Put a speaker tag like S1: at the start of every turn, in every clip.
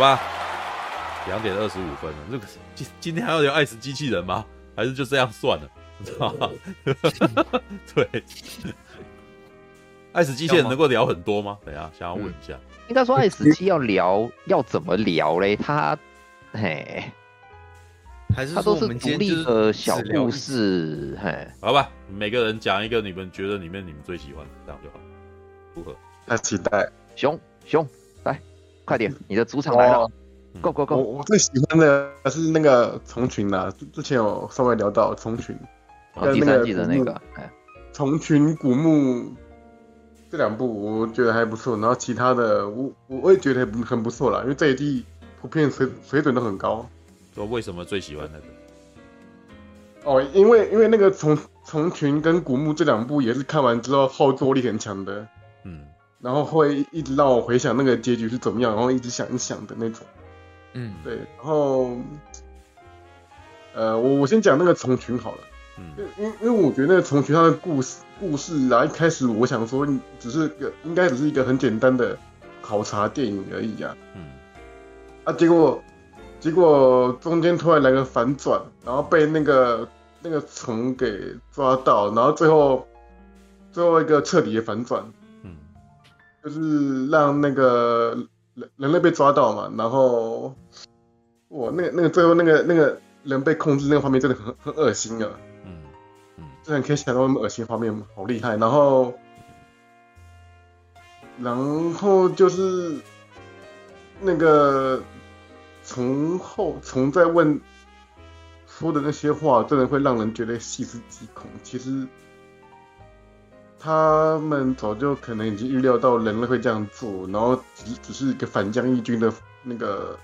S1: 吧，两点二十五分了，这个今今天还要聊爱死机器人吗？还是就这样算了？知道吗？对，爱死机器人能够聊很多吗？等一下，想要问一下，
S2: 嗯、应该说爱死机要聊要怎么聊嘞？他，嘿。还是它都是独立的小故事，嘿，
S1: 好吧，每个人讲一个你们觉得里面你们最喜欢的，这样就好，如何？
S3: 太期待，
S2: 熊熊来，快点，你的主场来了，Go Go Go！
S3: 我我最喜欢的是那个虫群啊，之前有稍微聊到虫群，
S2: 哦，第三季的那个，
S3: 哎，虫群古墓这两部我觉得还不错，然后其他的我我也觉得很很不错啦，因为这一季普遍水水准都很高。
S1: 说为什么最喜欢那个？
S3: 哦，因为因为那个虫虫群跟古墓这两部也是看完之后后坐力很强的，嗯，然后会一直让我回想那个结局是怎么样，然后一直想一想的那种，嗯，对，然后，呃，我我先讲那个虫群好了，嗯，因因因为我觉得那个虫群它的故事故事啊，一开始我想说只是个应该只是一个很简单的考察电影而已啊，嗯，啊，结果。结果中间突然来个反转，然后被那个那个虫给抓到，然后最后最后一个彻底的反转，嗯，就是让那个人人类被抓到嘛，然后我，那个那个最后那个那个人被控制那个画面真的很很恶心啊，嗯嗯，真的可以想到那么恶心的画面，好厉害，然后然后就是那个。从后从在问说的那些话，真的会让人觉得细思极恐。其实他们早就可能已经预料到人类会这样做，然后只只是一个反将一军的那个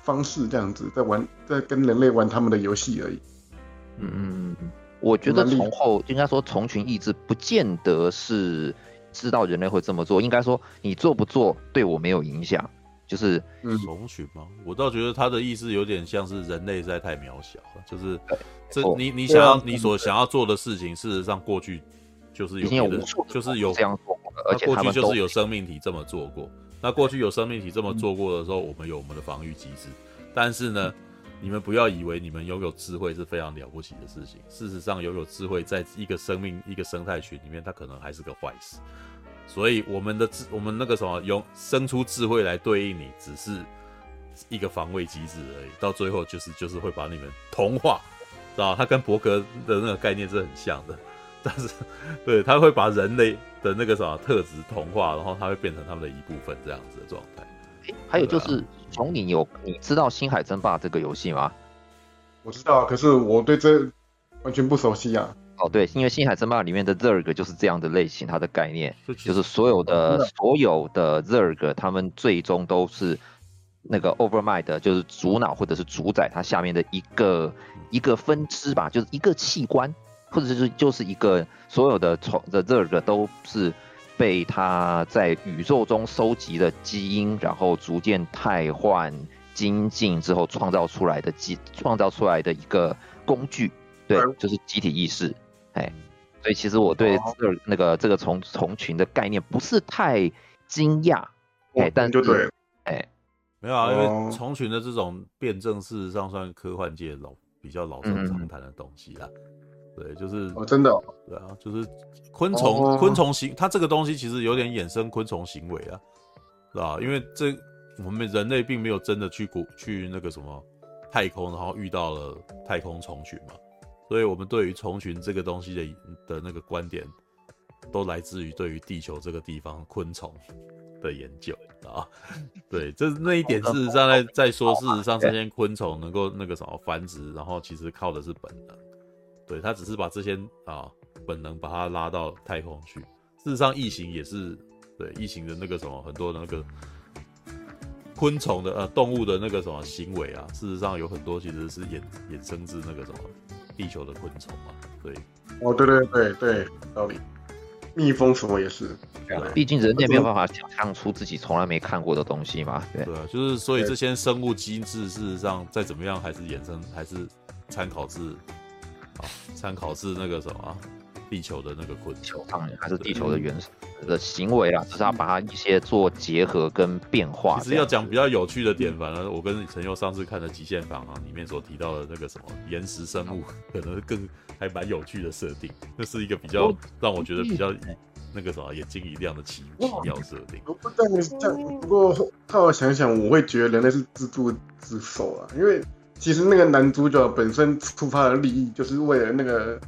S3: 方式，这样子在玩，在跟人类玩他们的游戏而已。
S2: 嗯，我觉得从后应该说虫群意志不见得是知道人类会这么做，应该说你做不做对我没有影响。就是
S1: 虫群吗？我倒觉得他的意思有点像是人类实在太渺小了。就是这你你想要你所想要做的事情，事实上过去就是有就是有这样做过的，而且过去就是有生命体这么做过。那过去有生命体这么做过的时候，我们有我们的防御机制。但是呢，你们不要以为你们拥有智慧是非常了不起的事情。事实上，拥有智慧在一个生命一个生态群里面，它可能还是个坏事。所以我们的智，我们那个什么用生出智慧来对应你，只是一个防卫机制而已。到最后就是就是会把你们同化，知道？它跟伯格的那个概念是很像的，但是 对，他会把人类的那个什么特质同化，然后他会变成他们的一部分，这样子的状态。
S2: 还有就是，从你有你知道《星海争霸》这个游戏吗？
S3: 我知道，可是我对这完全不熟悉啊。
S2: 哦，对，因为《星海争霸》里面的 Zerg 就是这样的类型，它的概念就是所有的所有的 Zerg，他们最终都是那个 Overmind，就是主脑或者是主宰它下面的一个一个分支吧，就是一个器官，或者是就是一个所有的虫的 Zerg 都是被它在宇宙中收集的基因，然后逐渐汰换精进之后创造出来的机，创造出来的一个工具，对，就是集体意识。哎，所以其实我对这那个这个虫虫群的概念不是太惊讶，哎，但就对，哎，
S1: 没有啊，因为虫群的这种辩证，事实上算科幻界老比较老生常谈的东西啦。对，就是
S3: 哦，真的，
S1: 对啊，就是昆虫昆虫行，它这个东西其实有点衍生昆虫行为啊，是吧？因为这我们人类并没有真的去古去那个什么太空，然后遇到了太空虫群嘛。所以，我们对于虫群这个东西的的那个观点，都来自于对于地球这个地方昆虫的研究啊。对，这那一点，事实上在在说，事实上这些昆虫能够那个什么繁殖，然后其实靠的是本能。对，他只是把这些啊本能把它拉到太空去。事实上，异形也是对异形的那个什么很多的那个昆虫的呃动物的那个什么行为啊，事实上有很多其实是衍衍生自那个什么。地球的昆虫嘛，对，
S3: 哦，对对对对，道理，蜜蜂什么也是，
S2: 毕竟人类没有办法想象出自己从来没看过的东西嘛，对，
S1: 对啊，就是所以这些生物机制，事实上再怎么样还是衍生，还是参考自，啊，参考是那个什么，地球的那个昆
S2: 虫，当然还是地球的原始的行为啊，只是要把它一些做结合跟变化。
S1: 其实要讲比较有趣的点，反而我跟陈佑上次看的《极限防啊》里面所提到的那个什么岩石生物，可能更还蛮有趣的设定。那是一个比较让我觉得比较那个什么眼睛一亮的奇奇妙设定。
S3: 不但是这样，不过后来想想，我会觉得人类是自作自受啊，因为其实那个男主角本身出发的利益就是为了那个。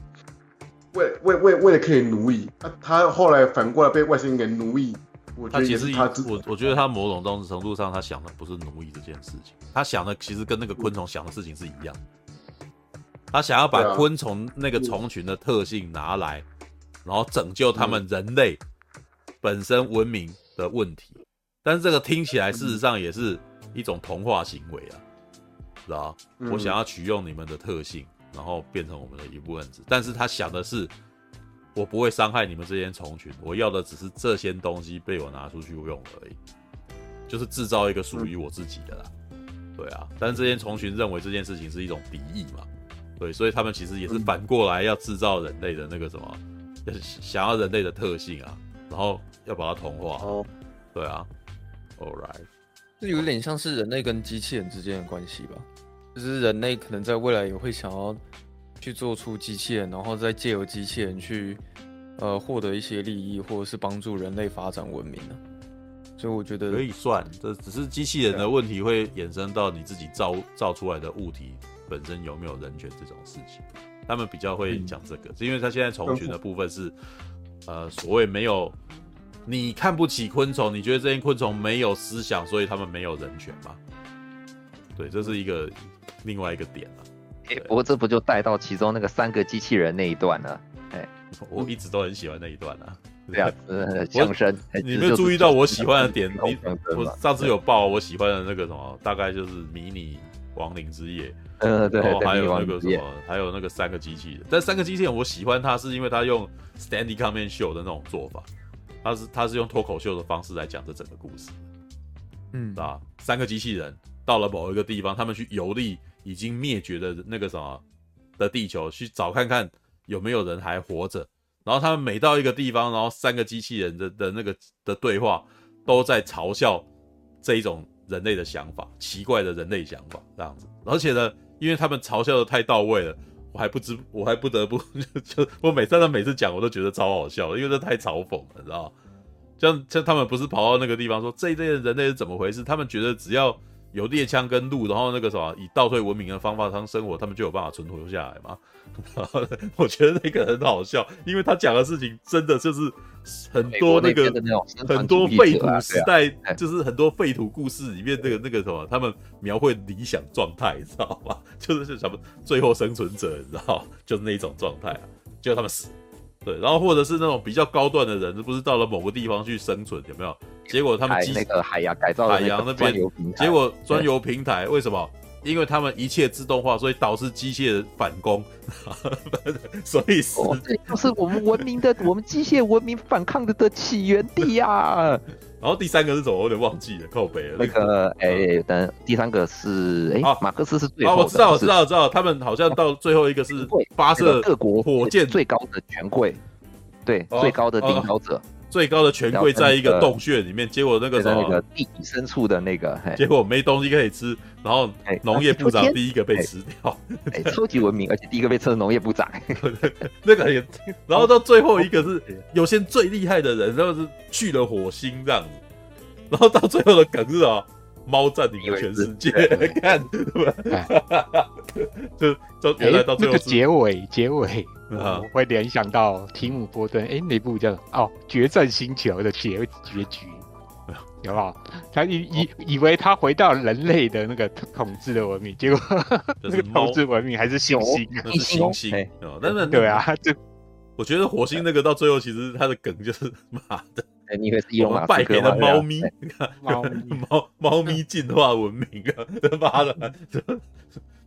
S3: 为为为为了可以奴役，他他后来反过来被外星人给奴役。我觉得他
S1: 其实我我觉得他某种程度上，他想的不是奴役这件事情，他想的其实跟那个昆虫想的事情是一样。他想要把昆虫那个虫群的特性拿来，然后拯救他们人类本身文明的问题。但是这个听起来事实上也是一种童话行为啊，知道？我想要取用你们的特性。然后变成我们的一部分子，但是他想的是，我不会伤害你们这些虫群，我要的只是这些东西被我拿出去用而已，就是制造一个属于我自己的啦。对啊，但是这些虫群认为这件事情是一种敌意嘛，对，所以他们其实也是反过来要制造人类的那个什么，想要人类的特性啊，然后要把它同化。哦，对啊，All right，
S4: 这有点像是人类跟机器人之间的关系吧。就是人类可能在未来也会想要去做出机器人，然后再借由机器人去呃获得一些利益，或者是帮助人类发展文明呢。所以我觉得
S1: 可以算，这只是机器人的问题会衍生到你自己造造出来的物体本身有没有人权这种事情。他们比较会讲这个，是因为他现在虫群的部分是呃所谓没有你看不起昆虫，你觉得这些昆虫没有思想，所以他们没有人权吗？对，这是一个。另外一个点了，
S2: 哎，不过这不就带到其中那个三个机器人那一段了？哎，
S1: 我一直都很喜欢那一段啊。
S2: 对啊，相声，
S1: 你没有注意到我喜欢的点？你我上次有报我喜欢的那个什么，大概就是迷你亡灵之夜。
S2: 嗯，对，
S1: 还有那个什么，还有那个三个机器人。但三个机器人我喜欢它，是因为它用 standing Comedy Show 的那种做法，它是他是用脱口秀的方式来讲这整个故事。嗯，啊，三个机器人到了某一个地方，他们去游历。已经灭绝的那个什么的地球，去找看看有没有人还活着。然后他们每到一个地方，然后三个机器人的的那个的对话，都在嘲笑这一种人类的想法，奇怪的人类想法这样子。而且呢，因为他们嘲笑的太到位了，我还不知我还不得不 就就我每次他每次讲，我都觉得超好笑，因为这太嘲讽了，你知道吗？像像他们不是跑到那个地方说这一类的人类是怎么回事？他们觉得只要。有猎枪跟鹿，然后那个什么以倒退文明的方法当生活，他们就有办法存活下来嘛？我觉得那个很好笑，因为他讲的事情真的就是很多那个那很多废土时代，就是很多废土故事里面那个那个什么，他们描绘理想状态，你知道吗？就是什么最后生存者，你知道，就是那种状态啊，就他们死。对，然后或者是那种比较高段的人，不是到了某个地方去生存，有没有？结果他们机
S2: 那个海洋改造
S1: 海洋那边，结果专有平台为什么？因为他们一切自动化，所以导致机械人反攻，所以是、
S2: 哦、这是我们文明的 我们机械文明反抗的的起源地呀、啊。
S1: 然后第三个是什么？我有点忘记了，靠北了。
S2: 那个哎，等、欸、第三个是哎，马克思是最后、
S1: 哦、我知道，我知道，我知道，他们好像到最后一个是发射
S2: 各国
S1: 火箭
S2: 最高的权贵，对，最高的领导者。
S1: 最高的权贵在一个洞穴里面，结果那个什么，
S2: 那个地底深处的那个，
S1: 结果没东西可以吃，然后农业部长第一个被吃掉，
S2: 超级文明，而且第一个被吃的农业部长，
S1: 那个也，然后到最后一个是 有些最厉害的人，然后是去了火星这样子，然后到最后的梗是啊。猫占领了全世界，看，就就原来到最后、欸、那个
S5: 结尾，结尾，啊、我会联想到提姆波顿，哎、欸，那部叫哦《决战星球》的结结局，有没有？他以以、哦、以为他回到人类的那个统治的文明，结果那个统治文明还是猩猩，
S1: 那是猩猩，但是
S5: 对啊，就
S1: 我觉得火星那个到最后其实他的梗就是妈的。
S2: 你以为是伊隆马斯克吗？
S1: 败给了猫咪，你看猫猫猫咪进化文明啊！他妈的，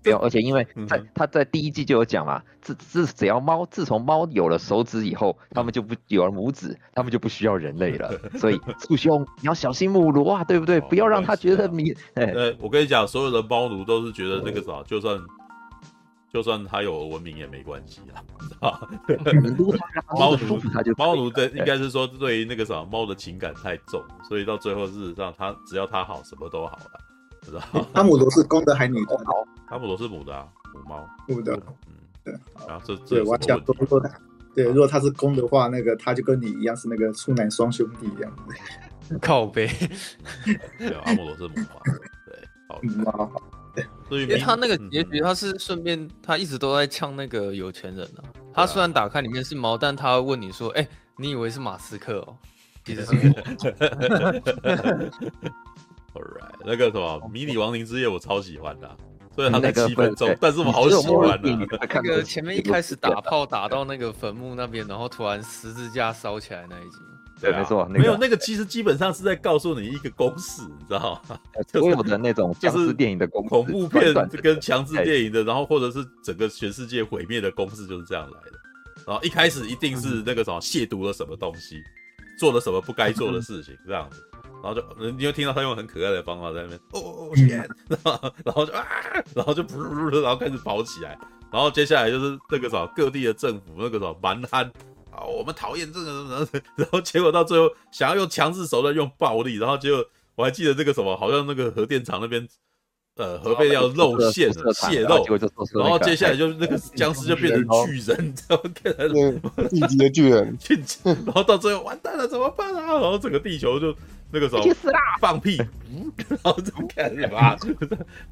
S2: 没有，而且因为在他在第一季就有讲嘛，自自只要猫自从猫有了手指以后，他们就不有了拇指，他们就不需要人类了。所以畜兄你要小心母罗啊，对不对？不要让他觉得你。
S1: 呃，我跟你讲，所有的猫奴都是觉得那个啥，就算。就算他有文明也没关系啊，知道猫奴他就猫奴的应该是说对于那个什么猫的情感太重，所以到最后事实上它只要它好，什么都好了，知道
S6: 汤姆罗是公的还是女的？
S1: 汤姆罗是 母的啊，母猫。
S6: 母的，
S1: 嗯，对。然后这
S6: 对，我想说，如果他对，如果它是公的话，那个它就跟你一样是那个处男双兄弟一样。
S4: 靠背。
S1: 对，阿姆罗是母猫。对，好。
S6: 母猫。
S4: 因为他那个结局，他是顺便，他一直都在呛那个有钱人啊。他虽然打开里面是猫，但他会问你说：“哎，你以为是马斯克哦？”其实是我。
S1: Alright，那个什么迷你亡灵之夜我超喜欢的，虽然他才七分钟，但是我好喜欢啊。
S4: 那个前面一开始打炮打到那个坟墓那边，然后突然十字架烧起来那一集。
S2: 对，没错，
S1: 没有那个，其实基本上是在告诉你一个公式，你知道吗？
S2: 所有的那种僵尸电影的公式，
S1: 恐怖片跟强制电影的，然后或者是整个全世界毁灭的公式就是这样来的。然后一开始一定是那个什么亵渎了什么东西，做了什么不该做的事情，这样子，然后就你就听到他用很可爱的方法在那边哦哦天，然后就啊，然后就噗噗噗，然后开始跑起来，然后接下来就是那个什么各地的政府那个什么蛮汉。啊，我们讨厌这个，然后然后结果到最后想要用强制手段用暴力，然后结果我还记得这个什么，好像那个核电厂那边，呃，核废料漏泄了，泄漏，然后接下来就那个 僵尸就变成巨人，知道吗？变成
S3: 一级的巨人，
S1: 然后到最后完蛋了，怎么办啊？然后整个地球就。那个时候放屁，然后怎么看是吧？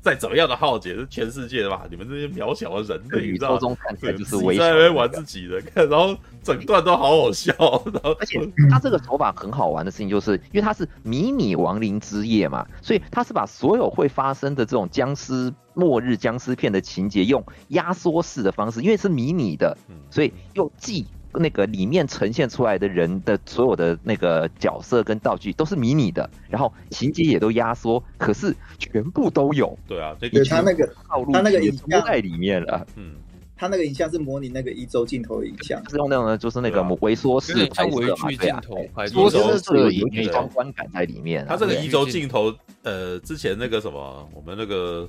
S1: 再怎么样的浩劫是全世界的吧？你们这些渺小的人类，你知道吗？
S2: 看起来就是
S1: 微在那边玩自己的，看，然后整段都好好笑。然后
S2: 而且他这个手法很好玩的事情，就是因为他是迷你亡灵之夜嘛，所以他是把所有会发生的这种僵尸末日僵尸片的情节用压缩式的方式，因为是迷你的，所以又既。那个里面呈现出来的人的所有的那个角色跟道具都是迷你的，然后情节也都压缩，可是全部都有。
S1: 对啊，
S6: 对他那个套路，他那个影像
S2: 在里面了。
S6: 嗯，他那个影像是模拟那个一周镜头的影像，
S2: 是用那种呢，就是那个微缩式拍摄嘛，对啊，缩缩是有一种观感在里面。
S1: 他这个一周镜头，呃，之前那个什么，我们那个。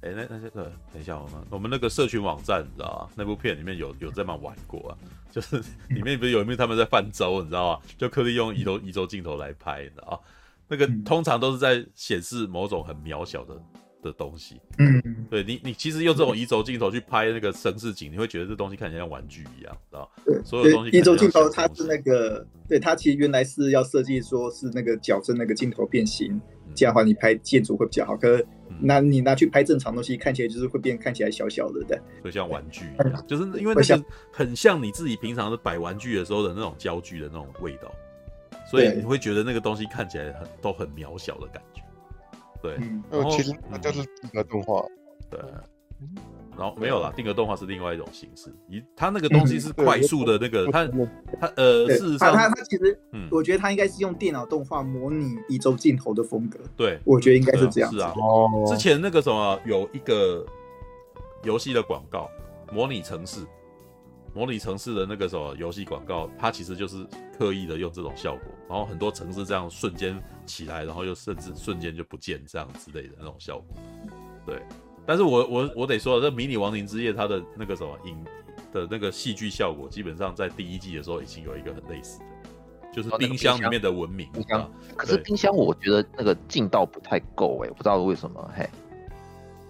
S1: 哎，那那这个，等一下，我们我们那个社群网站，你知道吗？那部片里面有有这么玩过啊，就是里面不是有一幕他们在泛舟，你知道吗？就刻意用移轴移轴镜头来拍，你知道吗？那个通常都是在显示某种很渺小的的东西。嗯，对你你其实用这种移轴镜头去拍那个城市景，你会觉得这东西看起来像玩具一样，知道所有东西
S6: 移轴镜头它是那个，对它其实原来是要设计说是那个矫正那个镜头变形，这样的话你拍建筑会比较好。可是那你拿去拍正常东西，看起来就是会变，看起来小小的，对，
S1: 就像玩具一样，就是因为那个很像你自己平常的摆玩具的时候的那种焦距的那种味道，所以你会觉得那个东西看起来很都很渺小的感觉。对，
S3: 然后其实那就是那个动画，
S1: 对。然后没有啦，定格动画是另外一种形式。一，它那个东西是快速的那个，它它呃，事实上
S6: 它它其实，嗯，我觉得它应该是用电脑动画模拟一周镜头的风格。
S1: 对，
S6: 我觉得应该是这样。
S1: 是啊，哦。之前那个什么有一个游戏的广告，模拟城市，模拟城市的那个什么游戏广告，它其实就是刻意的用这种效果，然后很多城市这样瞬间起来，然后又甚至瞬间就不见这样之类的那种效果，对。但是我我我得说，这《迷你亡灵之夜》它的那个什么影的那个戏剧效果，基本上在第一季的时候已经有一个很类似的，就是冰箱里面的文明。冰箱，
S2: 可是冰箱我觉得那个劲道不太够哎，我不知道为什么嘿。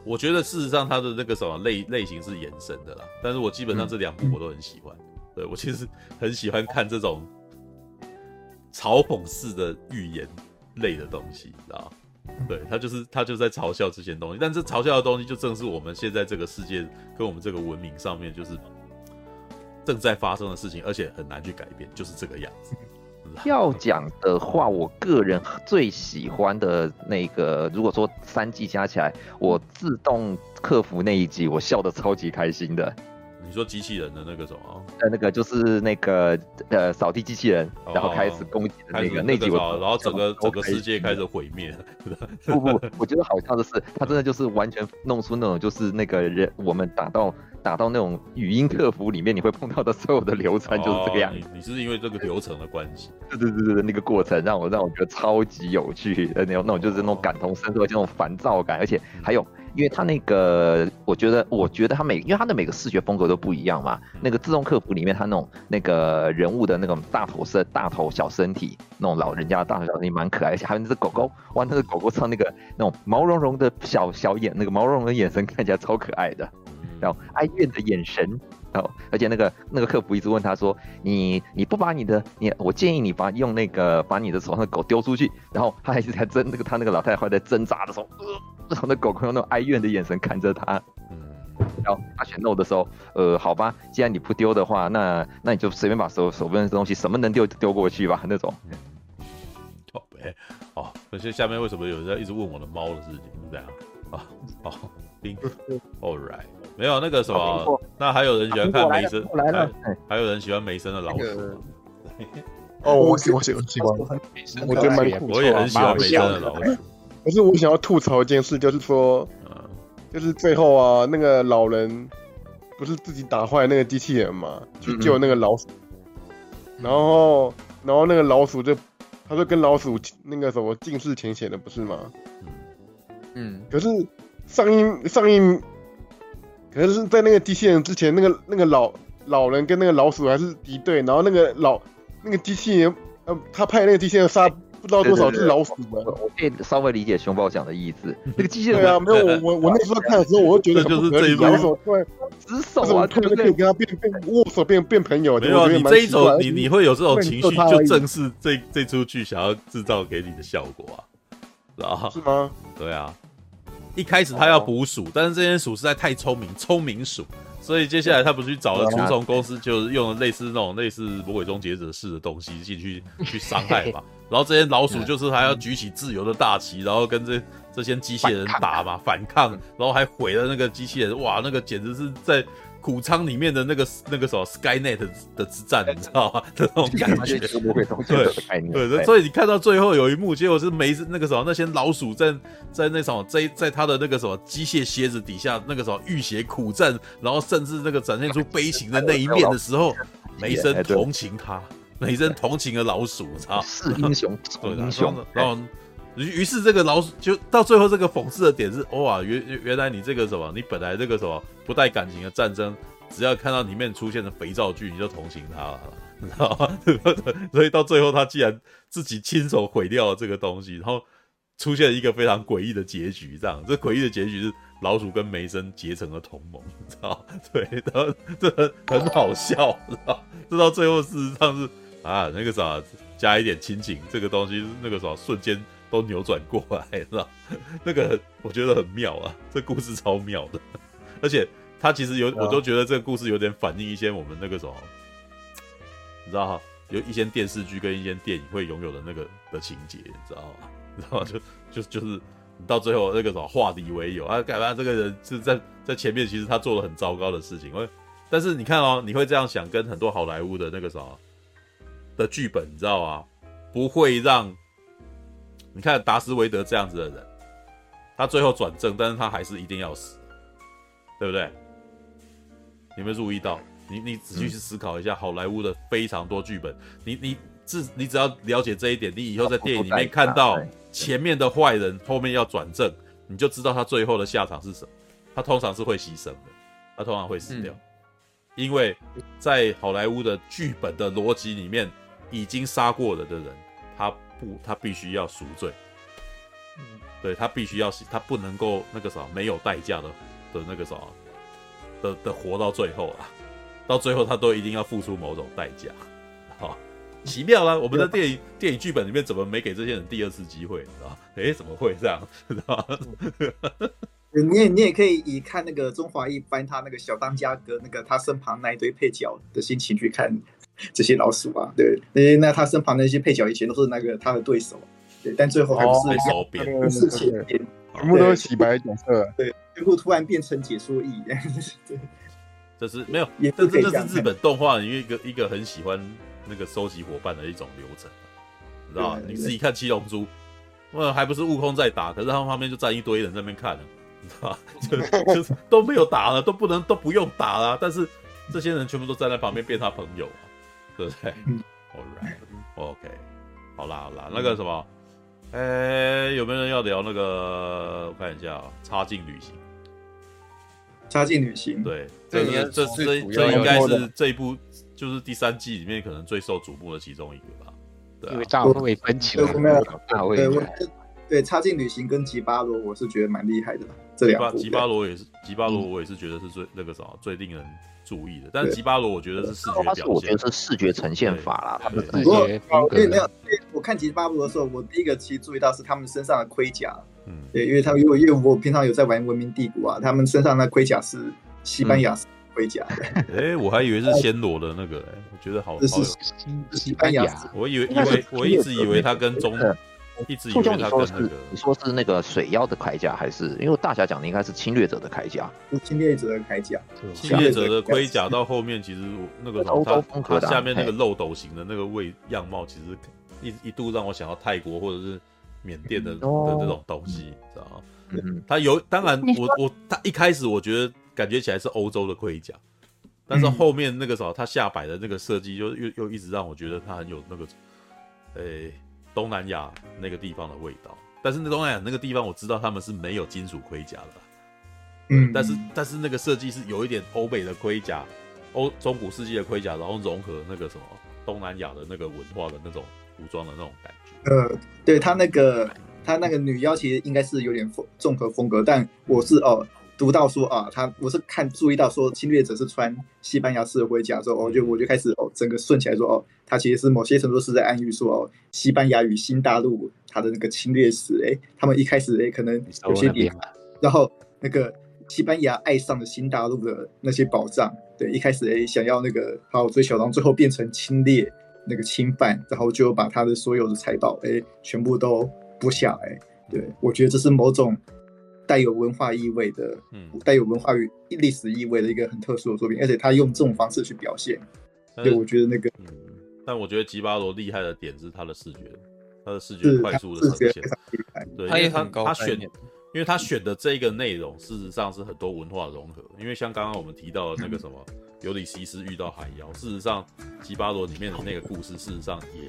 S1: 我觉得事实上它的那个什么类类型是延伸的啦，但是我基本上这两部我都很喜欢。嗯、对我其实很喜欢看这种嘲讽式的预言类的东西，知道吗？对他就是他就在嘲笑这些东西，但这嘲笑的东西就正是我们现在这个世界跟我们这个文明上面就是正在发生的事情，而且很难去改变，就是这个样子。
S2: 要讲的话，我个人最喜欢的那个，如果说三季加起来，我自动克服那一集，我笑得超级开心的。
S1: 你说机器人的那个什么？
S2: 呃，那个就是那个呃扫地机器人，然后开始攻击的那个那集，
S1: 然后整个整个世界开始毁灭。
S2: 不不，我觉得好像的是，他真的就是完全弄出那种就是那个人我们打到打到那种语音客服里面你会碰到的所有的流程就是这个样子。
S1: 你是因为这个流程的关系？
S2: 对对对对，那个过程让我让我觉得超级有趣的那种那种就是那种感同身受这种烦躁感，而且还有。因为它那个，我觉得，我觉得它每，因为它的每个视觉风格都不一样嘛。那个自动客服里面，它那种那个人物的那种大头身、大头小身体，那种老人家的大头小身体蛮可爱，而且还有那只狗狗，哇，那个狗狗唱那个那种毛茸茸的小小眼，那个毛茸茸的眼神看起来超可爱的，然后哀怨的眼神，然后而且那个那个客服一直问他说，你你不把你的你，我建议你把用那个把你的手上的狗丢出去，然后他还是在挣那个他那个老太太还在挣扎的时候。呃然后那狗狗用那种哀怨的眼神看着他，嗯，然后他选 no 的时候，呃，好吧，既然你不丢的话，那那你就随便把手手边的东西什么能丢就丢过去吧，那种。
S1: 好呗，哦，那些下面为什么有人在一直问我的猫的事情？是这样啊？好，All right，没有那个什么，那还有人喜欢看梅森，来了，还有人喜欢梅森的老鼠。
S3: 哦，我喜欢喜欢喜欢，我觉得蛮酷，
S1: 我也很喜欢梅森的老鼠。
S3: 可是我想要吐槽一件事，就是说，就是最后啊，那个老人不是自己打坏那个机器人嘛，去救那个老鼠，然后，然后那个老鼠就，他说跟老鼠那个什么近视前嫌的不是吗？嗯，可是上映上映，可是在那个机器人之前，那个那个老老人跟那个老鼠还是敌对，然后那个老那个机器人，呃，他派那个机器人杀。不知道多少只老鼠吗？
S2: 我可以稍微理解熊宝讲的意思。那个机器人
S3: 对啊，没有我我我那时候看的时候，我就觉得
S1: 就是这一种，
S3: 对，只手啊，突然可以跟他变变握手变变朋友。
S1: 没有你这一种，你你会有这种情绪，就正是这这出剧想要制造给你的效果啊，
S3: 是吗？
S1: 对啊，一开始他要捕鼠，但是这些鼠实在太聪明，聪明鼠。所以接下来他不是去找了除虫公司，就是用了类似那种类似魔鬼终结者式的东西进去去伤害嘛。然后这些老鼠就是还要举起自由的大旗，然后跟这这些机器人打嘛，反抗，然后还毁了那个机器人。哇，那个简直是在。谷仓里面的那个那个什么 Skynet 的之战，你知道吗？这种感觉，对对，所以你看到最后有一幕，结果是没那个什么那些老鼠在在那什么在在他的那个什么机械蝎子底下那个什么浴血苦战，然后甚至那个展现出悲情的那一面的时候，梅森同情他，梅森同情了老鼠，操，
S2: 是英雄，
S1: 对英雄，然后。于是这个老鼠就到最后这个讽刺的点是，哇，原原来你这个什么，你本来这个什么不带感情的战争，只要看到里面出现的肥皂剧，你就同情他了，你知道吗？所以到最后他既然自己亲手毁掉了这个东西，然后出现了一个非常诡异的结局，这样，这诡异的结局是老鼠跟梅森结成了同盟，你知道？对，然后这很很好笑，知道？这到最后事实上是啊，那个啥，加一点亲情，这个东西那个啥瞬间。都扭转过来了，那个我觉得很妙啊，这故事超妙的，而且他其实有，我都觉得这个故事有点反映一些我们那个什么，你知道哈，有一些电视剧跟一些电影会拥有的那个的情节，你知道吗？你知道吗？就就就是到最后那个什么化敌为友啊，改完这个人是在在前面其实他做了很糟糕的事情，因为但是你看哦，你会这样想，跟很多好莱坞的那个什么的剧本，你知道啊？不会让。你看达斯维德这样子的人，他最后转正，但是他还是一定要死，对不对？有没有注意到？你你仔细去思考一下，好莱坞的非常多剧本，你你自你只要了解这一点，你以后在电影里面看到前面的坏人后面要转正，你就知道他最后的下场是什么。他通常是会牺牲的，他通常会死掉，因为在好莱坞的剧本的逻辑里面，已经杀过了的人，他。不，他必须要赎罪。嗯，对，他必须要，他不能够那个啥，没有代价的的那个啥的的活到最后啊，到最后他都一定要付出某种代价。好，奇妙啊，我们的电影电影剧本里面怎么没给这些人第二次机会？啊，诶，怎么会这样？知道吗？
S6: 你也你也可以以看那个中华一番他那个小当家跟那个他身旁那一堆配角的心情去看。这些老鼠啊，对，那他身旁的那些配角以前都是那个他的对手，对，但最后还不是
S1: 手边，
S6: 不是前边，
S3: 全部都是洗白角色，
S6: 对，最后突然变成解说役，对，
S1: 这是没有，这这这是日本动画里面一个一个很喜欢那个收集伙伴的一种流程，你知道吗？你自己看七龙珠，那还不是悟空在打，可是他们旁边就站一堆人在那边看了，你知道吗？就就是都没有打了，都不能都不用打了，但是这些人全部都站在旁边变他朋友啊。对不对？All right，OK，好啦好啦，那个什么，哎，有没有人要聊那个？我看一下啊，插进旅行，
S6: 插进旅行，
S1: 对，这这这这应该是这一部就是第三季里面可能最受瞩目的其中一个吧。对，因为
S5: 大卫芬奇，大卫，
S6: 对，插进旅行跟吉巴罗，我是觉得蛮厉害的。这两部，
S1: 吉巴罗也是，吉巴罗我也是觉得是最那个啥，最令人注意的。但是吉巴罗我觉得是视觉表现，
S2: 我觉得是视觉呈现法啦。他们视
S6: 觉，因为没有，我看吉巴罗的时候，我第一个其实注意到是他们身上的盔甲。嗯，对，因为他们因为因为我平常有在玩文明帝国啊，他们身上那盔甲是西班牙盔甲。
S1: 哎，我还以为是暹罗的那个，哎，我觉得好，
S6: 是西班牙。
S1: 我以为，以为我一直以为他跟中，一直以为他跟那个，
S2: 你说是那个水妖的铠甲，还是因为大侠讲的应该是侵略者的铠甲？
S6: 侵略者的铠甲，
S1: 侵略者的盔甲到后面其实那个他他下面那个漏斗型的那个位样貌，其实一一度让我想到泰国或者是。缅甸的的这种东西，知道吗？嗯，他有，当然我，我我他一开始我觉得感觉起来是欧洲的盔甲，但是后面那个时候他下摆的那个设计，就又又一直让我觉得他很有那个，诶、欸，东南亚那个地方的味道。但是那东南亚那个地方，我知道他们是没有金属盔甲的，嗯，但是但是那个设计是有一点欧美的盔甲，欧中古世纪的盔甲，然后融合那个什么东南亚的那个文化的那种服装的那种感觉。
S6: 呃，对他那个，他那个女妖其实应该是有点风综合风格，但我是哦读到说啊，他我是看注意到说侵略者是穿西班牙式的盔甲之后，我就我就开始哦整个顺起来说哦，他其实是某些程度是在暗喻说哦，西班牙与新大陆他的那个侵略史，哎，他们一开始哎可能有些点，然后那个西班牙爱上了新大陆的那些宝藏，对，一开始哎想要那个好好追求，然后最后变成侵略。那个侵犯，然后就把他的所有的财宝，哎，全部都剥下来。对，我觉得这是某种带有文化意味的，嗯，带有文化与历史意味的一个很特殊的作品，而且他用这种方式去表现，对，我觉得那个，
S1: 嗯，但我觉得吉巴罗厉害的点是他的视觉，他的视觉快速的呈现，对，他也很高，他选。因为他选的这个内容，事实上是很多文化融合。因为像刚刚我们提到的那个什么，尤里西斯遇到海妖，事实上吉巴罗里面的那个故事，事实上也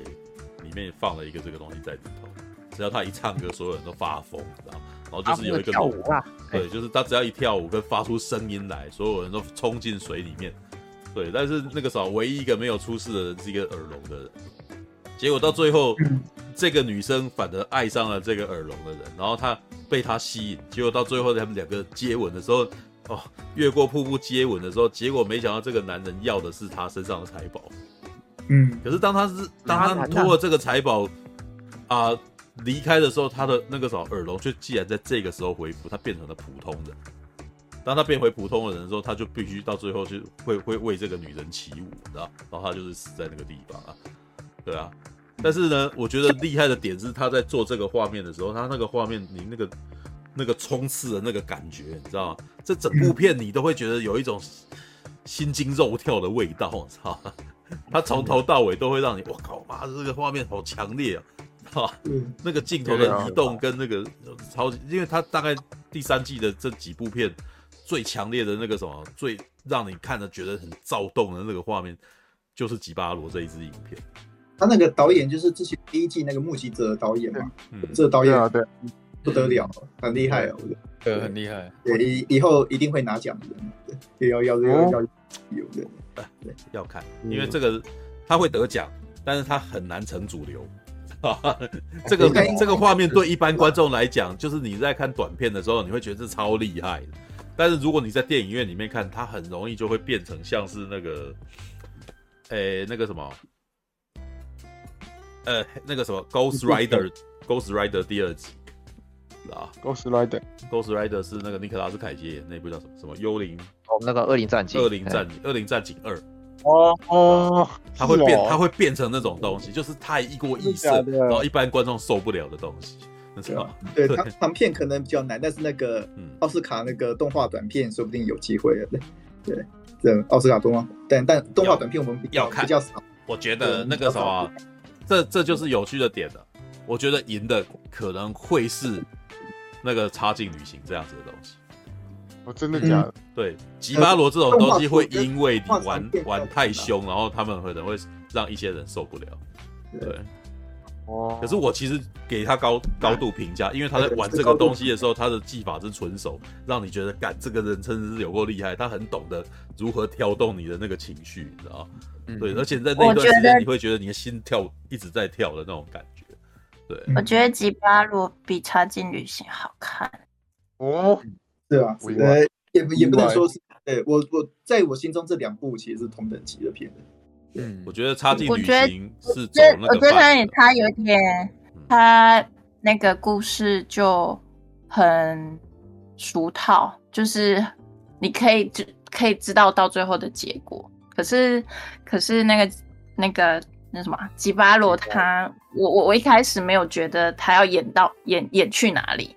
S1: 里面放了一个这个东西在里头。只要他一唱歌，所有人都发疯，知道？然后就是有一个跳舞，对，就是他只要一跳舞跟发出声音来，所有人都冲进水里面。对，但是那个时候唯一一个没有出事的人是一个耳聋的人。结果到最后，这个女生反而爱上了这个耳聋的人，然后她被他吸引。结果到最后他们两个接吻的时候，哦，越过瀑布接吻的时候，结果没想到这个男人要的是她身上的财宝。
S6: 嗯，
S1: 可是当他是当他托了这个财宝啊离开的时候，他的那个什么耳聋却既然在这个时候恢复，他变成了普通人。当他变回普通的人的时候，他就必须到最后就会会为这个女人起舞，知道？然后他就是死在那个地方啊。对啊，但是呢，我觉得厉害的点是他在做这个画面的时候，他那个画面，你那个那个冲刺的那个感觉，你知道吗？这整部片你都会觉得有一种心惊肉跳的味道，我操！他从头到尾都会让你，我靠妈，这个画面好强烈啊！哈，那个镜头的移动跟那个超级，因为他大概第三季的这几部片最强烈的那个什么，最让你看着觉得很躁动的那个画面，就是吉巴罗这一支影片。
S6: 他那个导演就是之前第一季那个目击者的导演嘛，嗯、这个导演啊，对，不得了，很厉害哦，我觉得，
S4: 对，很厉害，
S6: 对，以以后一定会拿奖的，对，要要要要有的，
S1: 对，要看，因为这个他会得奖，但是他很难成主流，这个这个画面对一般观众来讲，就是你在看短片的时候，你会觉得这超厉害的，但是如果你在电影院里面看，它很容易就会变成像是那个，诶，那个什么。呃，那个什么《Ghost Rider》《Ghost Rider》第二集，啊，《
S3: Ghost Rider》《
S1: Ghost Rider》是那个尼克拉斯凯奇演那部叫什么什么幽灵？
S2: 哦，那个《恶灵战警》。
S1: 恶灵战警，恶灵战警二。
S3: 哦哦，
S1: 它会变，它会变成那种东西，就是太一过异色，然后一般观众受不了的东西，你知道吗？
S6: 对，长长片可能比较难，但是那个奥斯卡那个动画短片说不定有机会的。对 对，这奥斯卡动画，但但动画短片我们
S1: 要看比较少。我觉得那个什么。这这就是有趣的点了，我觉得赢的可能会是那个插进旅行这样子的东西。
S3: 哦，真的假的？
S1: 对，吉巴罗这种东西会因为你玩玩太凶，然后他们可能会让一些人受不了。对，哦。可是我其实给他高高度评价，因为他在玩这个东西的时候，他的技法是纯熟，让你觉得，干这个人真的是有够厉害，他很懂得如何挑动你的那个情绪，你知道吗？嗯、对，而且在那段时间，你会觉得你的心跳一直在跳的那种感觉。对，
S7: 我觉得吉巴罗比插进旅行好看。
S3: 哦，
S6: 对啊，呃，也也不能说是，对我我在我心中这两部其实是同等级的片子。
S1: 嗯，我觉得插进旅行是走那个。
S7: 我觉得他他有点，他那个故事就很俗套，就是你可以就可以知道到最后的结果。可是可是那个那个那什么吉巴罗他，我我我一开始没有觉得他要演到演演去哪里，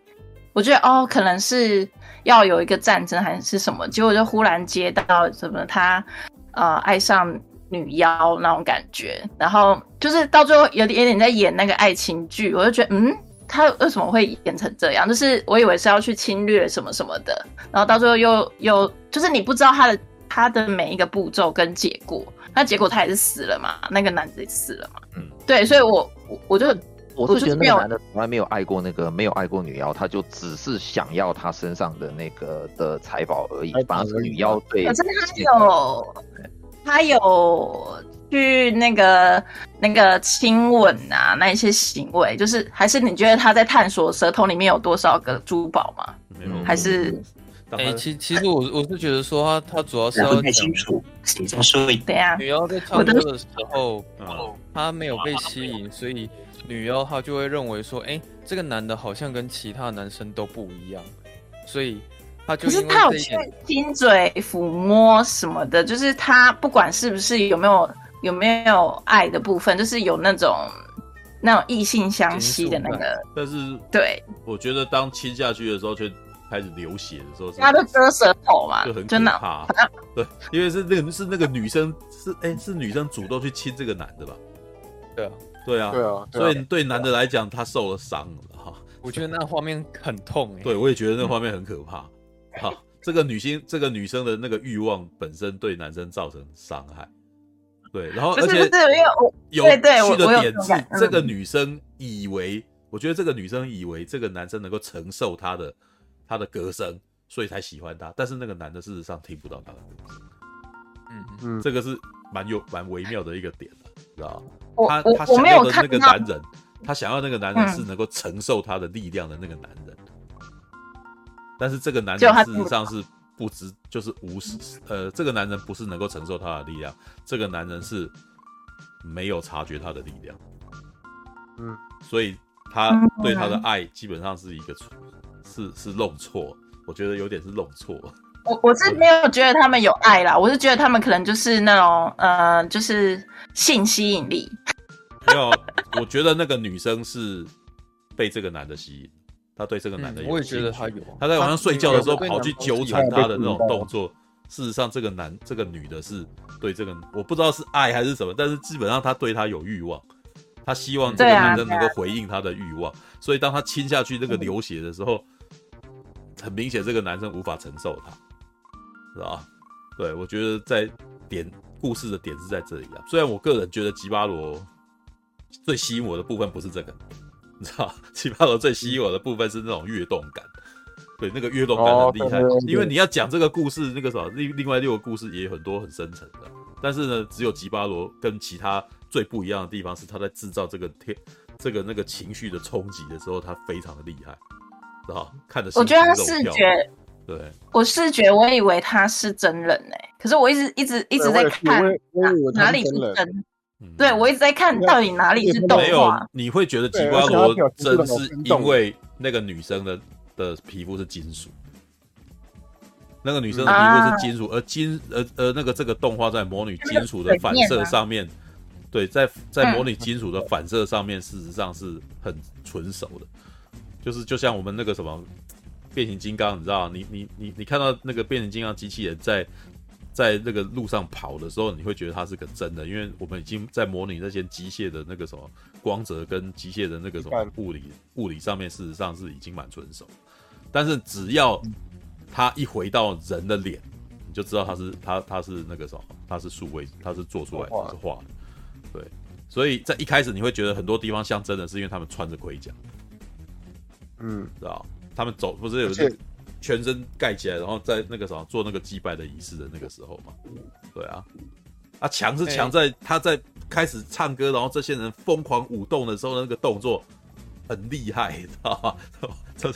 S7: 我觉得哦可能是要有一个战争还是什么，结果就忽然接到什么他呃爱上。女妖那种感觉，然后就是到最后有点有点在演那个爱情剧，我就觉得，嗯，他为什么会演成这样？就是我以为是要去侵略什么什么的，然后到最后又又就是你不知道他的他的每一个步骤跟结果，那结果他也是死了嘛，那个男的也死了嘛，嗯，对，所以我我我就
S2: 我是觉得那个男的从来没有爱过那个没有爱过女妖，他就只是想要他身上的那个的财宝而已，反而是女妖对，
S7: 可是他有。他有去那个那个亲吻啊，那一些行为，就是还是你觉得他在探索舌头里面有多少个珠宝吗？没有，还是？
S4: 哎、欸，其其实我我是觉得说他他主要是要
S8: 太清楚，再说一
S7: 遍。
S4: 女妖在唱歌的时候，他没有被吸引，所以女妖她就会认为说，哎、欸，这个男的好像跟其他男生都不一样，所以。
S7: 可是他有去亲嘴、抚摸什么的，就是他不管是不是有没有有没有爱的部分，就是有那种那种异性相吸的那个。
S1: 但是
S7: 对，
S1: 我觉得当亲下去的时候，却开始流血的时候，
S7: 他都割舌头嘛，
S1: 就很可怕。对，因为是那个是那个女生是哎、欸、是女生主动去亲这个男的吧？
S4: 对啊，
S1: 对啊，
S3: 对啊。
S1: 所以对男的来讲，他受了伤了哈。
S4: 我觉得那画面很痛哎。
S1: 对，我也觉得那画面很可怕。好，这个女性，这个女生的那个欲望本身对男生造成伤害，对，然后而且有趣的点是，这个女生以为，我觉得这个女生以为这个男生能够承受她的她的歌声，所以才喜欢他，但是那个男的事实上听不到他的歌声，嗯嗯，这个是蛮有蛮微妙的一个点的，知道吗？他他想要的那个男人，他想要那个男人是能够承受他的力量的那个男人。但是这个男人事实上是不知，就是无视。呃，这个男人不是能够承受他的力量，这个男人是没有察觉他的力量。嗯，所以他对他的爱基本上是一个是是弄错，我觉得有点是弄错。
S7: 我我是没有觉得他们有爱啦，我是觉得他们可能就是那种呃，就是性吸引力。
S1: 没有，我觉得那个女生是被这个男的吸引。她对这个男的有，
S4: 我也觉得她有。
S1: 她在晚上睡觉的时候跑去纠缠他的那种动作，事实上，这个男这个女的是对这个我不知道是爱还是什么，但是基本上他对他有欲望，他希望这个男生能够回应他的欲望，所以当他亲下去那个流血的时候，很明显这个男生无法承受他，是吧？对，我觉得在点故事的点是在这里啊。虽然我个人觉得吉巴罗最吸引我的部分不是这个。你知道，吉巴罗最吸引我的部分是那种跃动感，对，那个跃动感很厉害。哦、因为你要讲这个故事，那个什么另另外六个故事也有很多很深层的，但是呢，只有吉巴罗跟其他最不一样的地方是，他在制造这个天这个那个情绪的冲击的时候，他非常的厉害，知道看的是。
S7: 我觉得他视觉，
S1: 对，
S7: 我视觉我以为他是真人哎、欸，可是我一直一直一直在看哪里是真。对，我一直在看到底哪里是动画。没有，
S1: 你会觉得吉巴罗真是因为那个女生的的皮肤是金属，那个女生的皮肤是金属，而金而而那个这个动画在模拟金属的反射上面，对，在在模拟金属的反射上面，事实上是很纯熟的，就是就像我们那个什么变形金刚，你知道，你你你你看到那个变形金刚机器人在。在那个路上跑的时候，你会觉得它是个真的，因为我们已经在模拟那些机械的那个什么光泽跟机械的那个什么物理物理上面，事实上是已经蛮纯熟。但是只要它一回到人的脸，你就知道它是它它是那个什么，它是数位，它是做出来，他是画的。对，所以在一开始你会觉得很多地方像真的，是因为他们穿着盔甲，
S3: 嗯，
S1: 知道他们走不是有些全身盖起来，然后在那个什么做那个祭拜的仪式的那个时候嘛？对啊，啊强是强在他在开始唱歌，然后这些人疯狂舞动的时候，那个动作很厉害，知道吧？这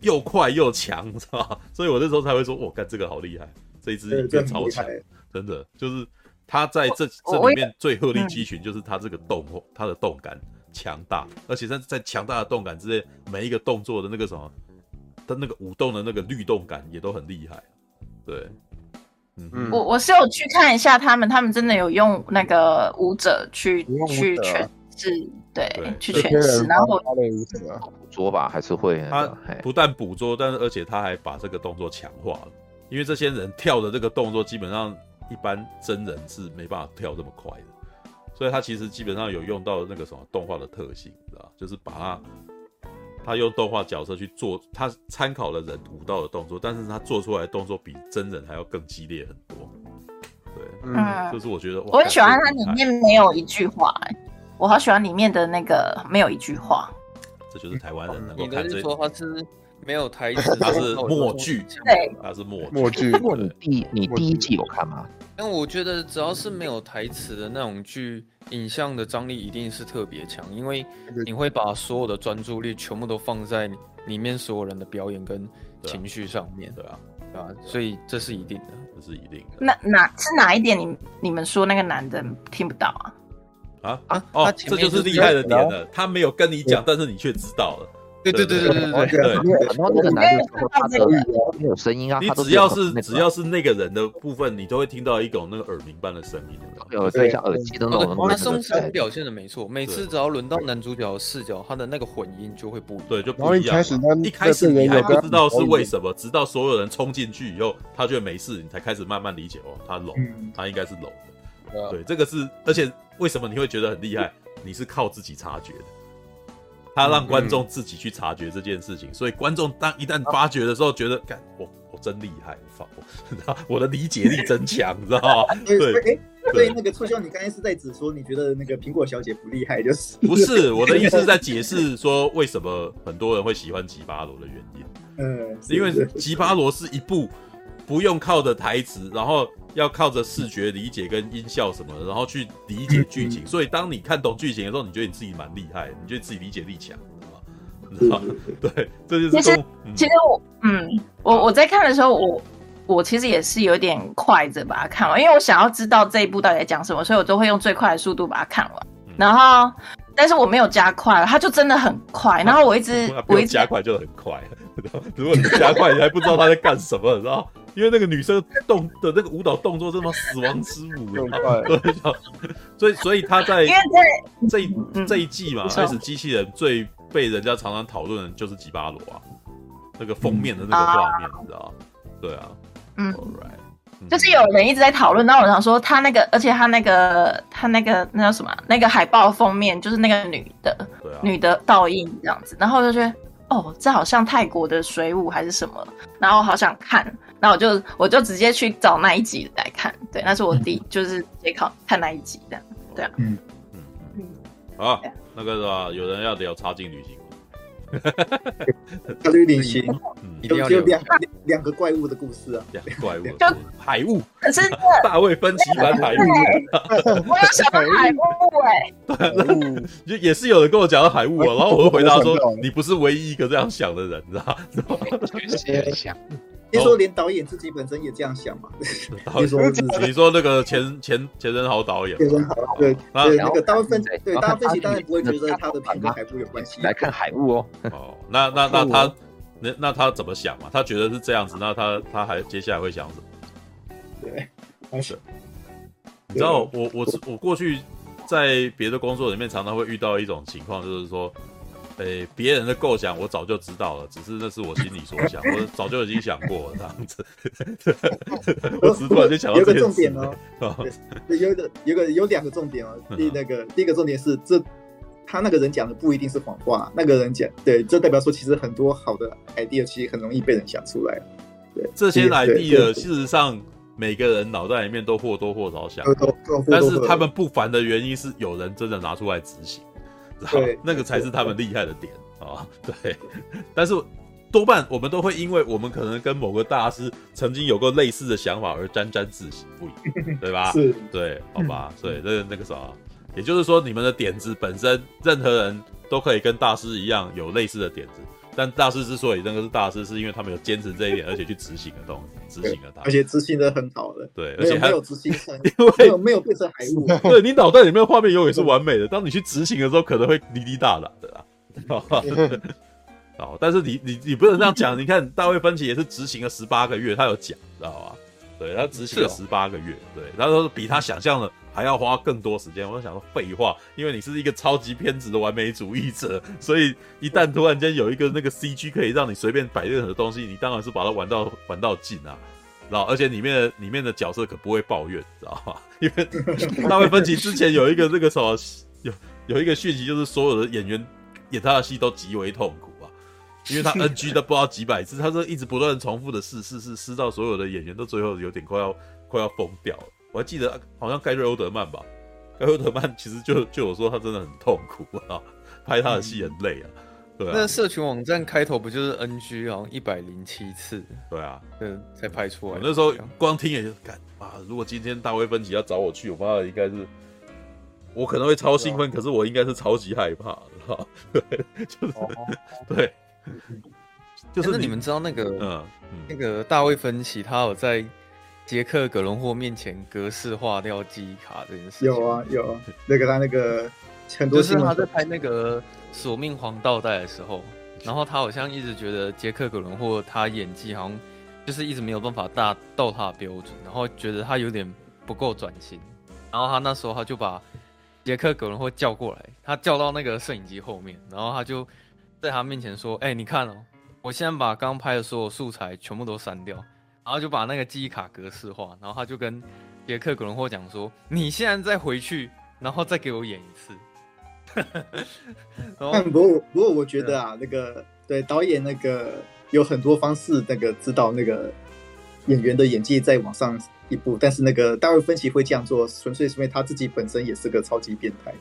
S1: 又快又强，知道吧？所以我那时候才会说，我干这个好厉害，这一支影片超强，真的就是他在这这里面最鹤立鸡群，就是他这个动，他的动感强大，而且在在强大的动感之内，每一个动作的那个什么。他那个舞动的那个律动感也都很厉害，对，
S7: 嗯，我我是有去看一下他们，他们真的有用那个舞者去去诠释，对，对。去诠释，然后
S2: 捕捉吧，还是会
S1: 他不但捕捉，但是而且他还把这个动作强化了，因为这些人跳的这个动作基本上一般真人是没办法跳这么快的，所以他其实基本上有用到那个什么动画的特性，知道就是把它。他用动画角色去做，他参考了人舞蹈的动作，但是他做出来的动作比真人还要更激烈很多。对，嗯，就是我觉得
S7: 我很喜欢它里面没有一句话，欸，我好喜欢里面的那个没有一句话。
S1: 这就是台湾人能够看这。
S4: 你说他是没有台词，
S1: 他是默剧，
S7: 对，
S1: 他是默
S3: 默剧。
S2: 不过你第你第一季有看吗？
S4: 但我觉得只要是没有台词的那种剧。影像的张力一定是特别强，因为你会把所有的专注力全部都放在里面所有人的表演跟情绪上面，
S1: 对啊，
S4: 对啊，所以这是一定的，
S1: 这是一定的。
S7: 那哪是哪一点你？你你们说那个男的听不到啊？
S1: 啊啊哦，这就是厉害的点了，他没有跟你讲，但是你却知道了。
S4: 对对对对对对对，
S2: 很多那个男的他的没有声音啊，
S1: 你只要是只要是那个人的部分，你都会听到一种那个耳鸣般的声音，
S2: 有对像耳机的那种。
S4: 他声声表现的没错，每次只要轮到男主角的视角，他的那个混音就会不一样。
S1: 对，就不一样。一开始一开始你还不知道是为什么，直到所有人冲进去以后，他觉得没事，你才开始慢慢理解哦，他聋，他应该是聋的。对，这个是，而且为什么你会觉得很厉害？你是靠自己察觉的。他让观众自己去察觉这件事情，嗯、所以观众当一旦发觉的时候，觉得，干，我我真厉害，我我的理解力真强，你知道吗？对，
S6: 对，对，对，那个促销，你刚才是在指说，你觉得那个苹果小姐不厉害，就是
S1: 不是？我的意思是在解释说，为什么很多人会喜欢吉巴罗的原因。嗯，因为吉巴罗是一部不用靠着台词，然后。要靠着视觉理解跟音效什么的，然后去理解剧情。所以当你看懂剧情的时候，你觉得你自己蛮厉害，你觉得自己理解力强，知道吗？对，这就是。
S7: 其实，其实我，嗯，我我在看的时候，我我其实也是有点快着把它看完，因为我想要知道这一部到底在讲什么，所以我都会用最快的速度把它看完。然后，但是我没有加快，它就真的很快。然后我一直，我一直
S1: 加快就很快。如果你加快，你还不知道他在干什么，知道？因为那个女生动的那个舞蹈动作，这么死亡之舞，对，所以所以他在因为这一这一季嘛，开始机器人最被人家常常讨论的就是吉巴罗啊，那个封面的那个画面，你知道？对啊，
S7: 嗯，就是有人一直在讨论，那我想说他那个，而且他那个他那个那叫什么？那个海报封面就是那个女的，女的倒映这样子，然后我就觉得哦，这好像泰国的水舞还是什么，然后好想看。那我就我就直接去找那一集来看，对，那是我第、嗯、就是直接考看那一集这样，对啊，嗯。嗯
S1: 嗯，好，啊、那个是吧？有人要聊插进旅行。
S6: 插进旅行，嗯，有有两两个怪物的故事啊，
S1: 两个怪物，就海雾，
S7: 可是
S1: 大卫芬奇版海雾，
S7: 我有想到海雾哎，
S1: 对，就 也是有人跟我讲到海雾啊，然后我就回答说，你不是唯一一个这样想的人，知道吗？
S6: 确想。听说连导演自己本身也这样想嘛？
S1: 你说你说那个钱钱钱仁豪导演，
S6: 钱仁豪对对那个大部分对大部分当然不会觉得他的片跟海雾有关系。
S2: 来看海雾哦。
S1: 哦，那那那他那那他怎么想嘛？他觉得是这样子，那他他还接下来会想什么？
S6: 对，开始。
S1: 你知道我我我过去在别的工作里面常常会遇到一种情况，就是说。诶，别人的构想我早就知道了，只是那是我心里所想，我早就已经想过了这样子。我只是突然就想到
S6: 有个重点哦，有一个有个有两个重点哦。第那个第一个重点是，这他那个人讲的不一定是谎话，那个人讲对，这代表说其实很多好的 idea 其实很容易被人想出来。对，
S1: 这些 idea 事实上每个人脑袋里面都或多或少想，但是他们不凡的原因是有人真的拿出来执行，对，那个才是他们厉害的点啊。对，但是多半我们都会因为我们可能跟某个大师曾经有过类似的想法而沾沾自喜不已，对吧？
S6: 是，
S1: 对，好吧，所以那那个啥，也就是说，你们的点子本身，任何人都可以跟大师一样有类似的点子。但大师之所以那个是大师，是因为他们有坚持这一点，而且去执行的东西，执行了它，
S6: 而且执行的很好的。
S1: 对，而且还
S6: 有执行成，
S1: 因为
S6: 没有没有变成海雾。
S1: 对，你脑袋里面的画面永远是完美的，当你去执行的时候，可能会滴滴答答的啦。哦，但是你你你不能这样讲。你看大卫芬奇也是执行了十八个月，他有讲，知道吧？对，他执行了十八个月，对，他说比他想象的。还要花更多时间，我就想说废话，因为你是一个超级偏执的完美主义者，所以一旦突然间有一个那个 CG 可以让你随便摆任何东西，你当然是把它玩到玩到尽啊，然后而且里面的里面的角色可不会抱怨，知道吧？因为大卫芬奇之前有一个那个什么有有一个讯息，就是所有的演员演他的戏都极为痛苦啊，因为他 NG 都不知道几百次，他说一直不断重复的试试试试到所有的演员都最后有点快要快要疯掉了。我还记得好像盖瑞欧德曼吧，盖瑞欧德曼其实就就有说他真的很痛苦啊，拍他的戏很累啊，对啊。
S4: 那社群网站开头不就是 NG 好像一百零七次？
S1: 对啊，
S4: 嗯，才拍出来。
S1: 那时候光听也就干啊，如果今天大卫芬奇要找我去，我怕应该是我可能会超兴奋，可是我应该是超级害怕，哈，就是 对，
S4: 就是那你们知道那个嗯那个大卫芬奇他有在。杰克·葛伦霍面前格式化掉记忆卡这件事情
S6: 有啊有啊，那个他那个很多
S4: 就是他在拍那个《索命黄道带》的时候，然后他好像一直觉得杰克·葛伦霍他演技好像就是一直没有办法达到他的标准，然后觉得他有点不够转型，然后他那时候他就把杰克·葛伦霍叫过来，他叫到那个摄影机后面，然后他就在他面前说：“哎、欸，你看哦，我现在把刚拍的所有素材全部都删掉。”然后就把那个记忆卡格式化，然后他就跟杰克·古伦霍讲说：“你现在再回去，然后再给我演一次。”
S6: 但不过不过我觉得啊，那个对导演那个有很多方式，那个知道那个演员的演技再往上一步，但是那个大卫·芬奇会这样做，纯粹是因为他自己本身也是个超级变态，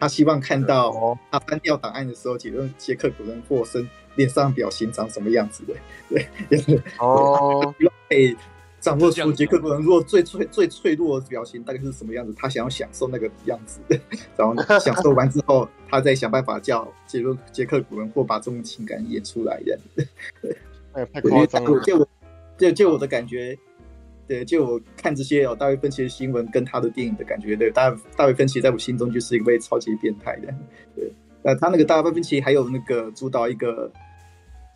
S6: 他希望看到他翻掉档案的时候，杰克杰克·古伦霍身。脸上表情长什么样子的？对，就是哦，可以掌握出杰克·葛伦若最脆、最脆弱的表情大概是什么样子。他想要享受那个样子，然后享受完之后，他再想办法叫杰克杰克·古伦或把这种情感演出来。这样子，
S3: 哎，太夸张了。
S6: 就我，就就我的感觉，对，就我看这些哦，大卫芬奇的新闻跟他的电影的感觉，对，大大卫芬奇在我心中就是一位超级变态的。对，呃，他那个大卫芬奇还有那个主导一个。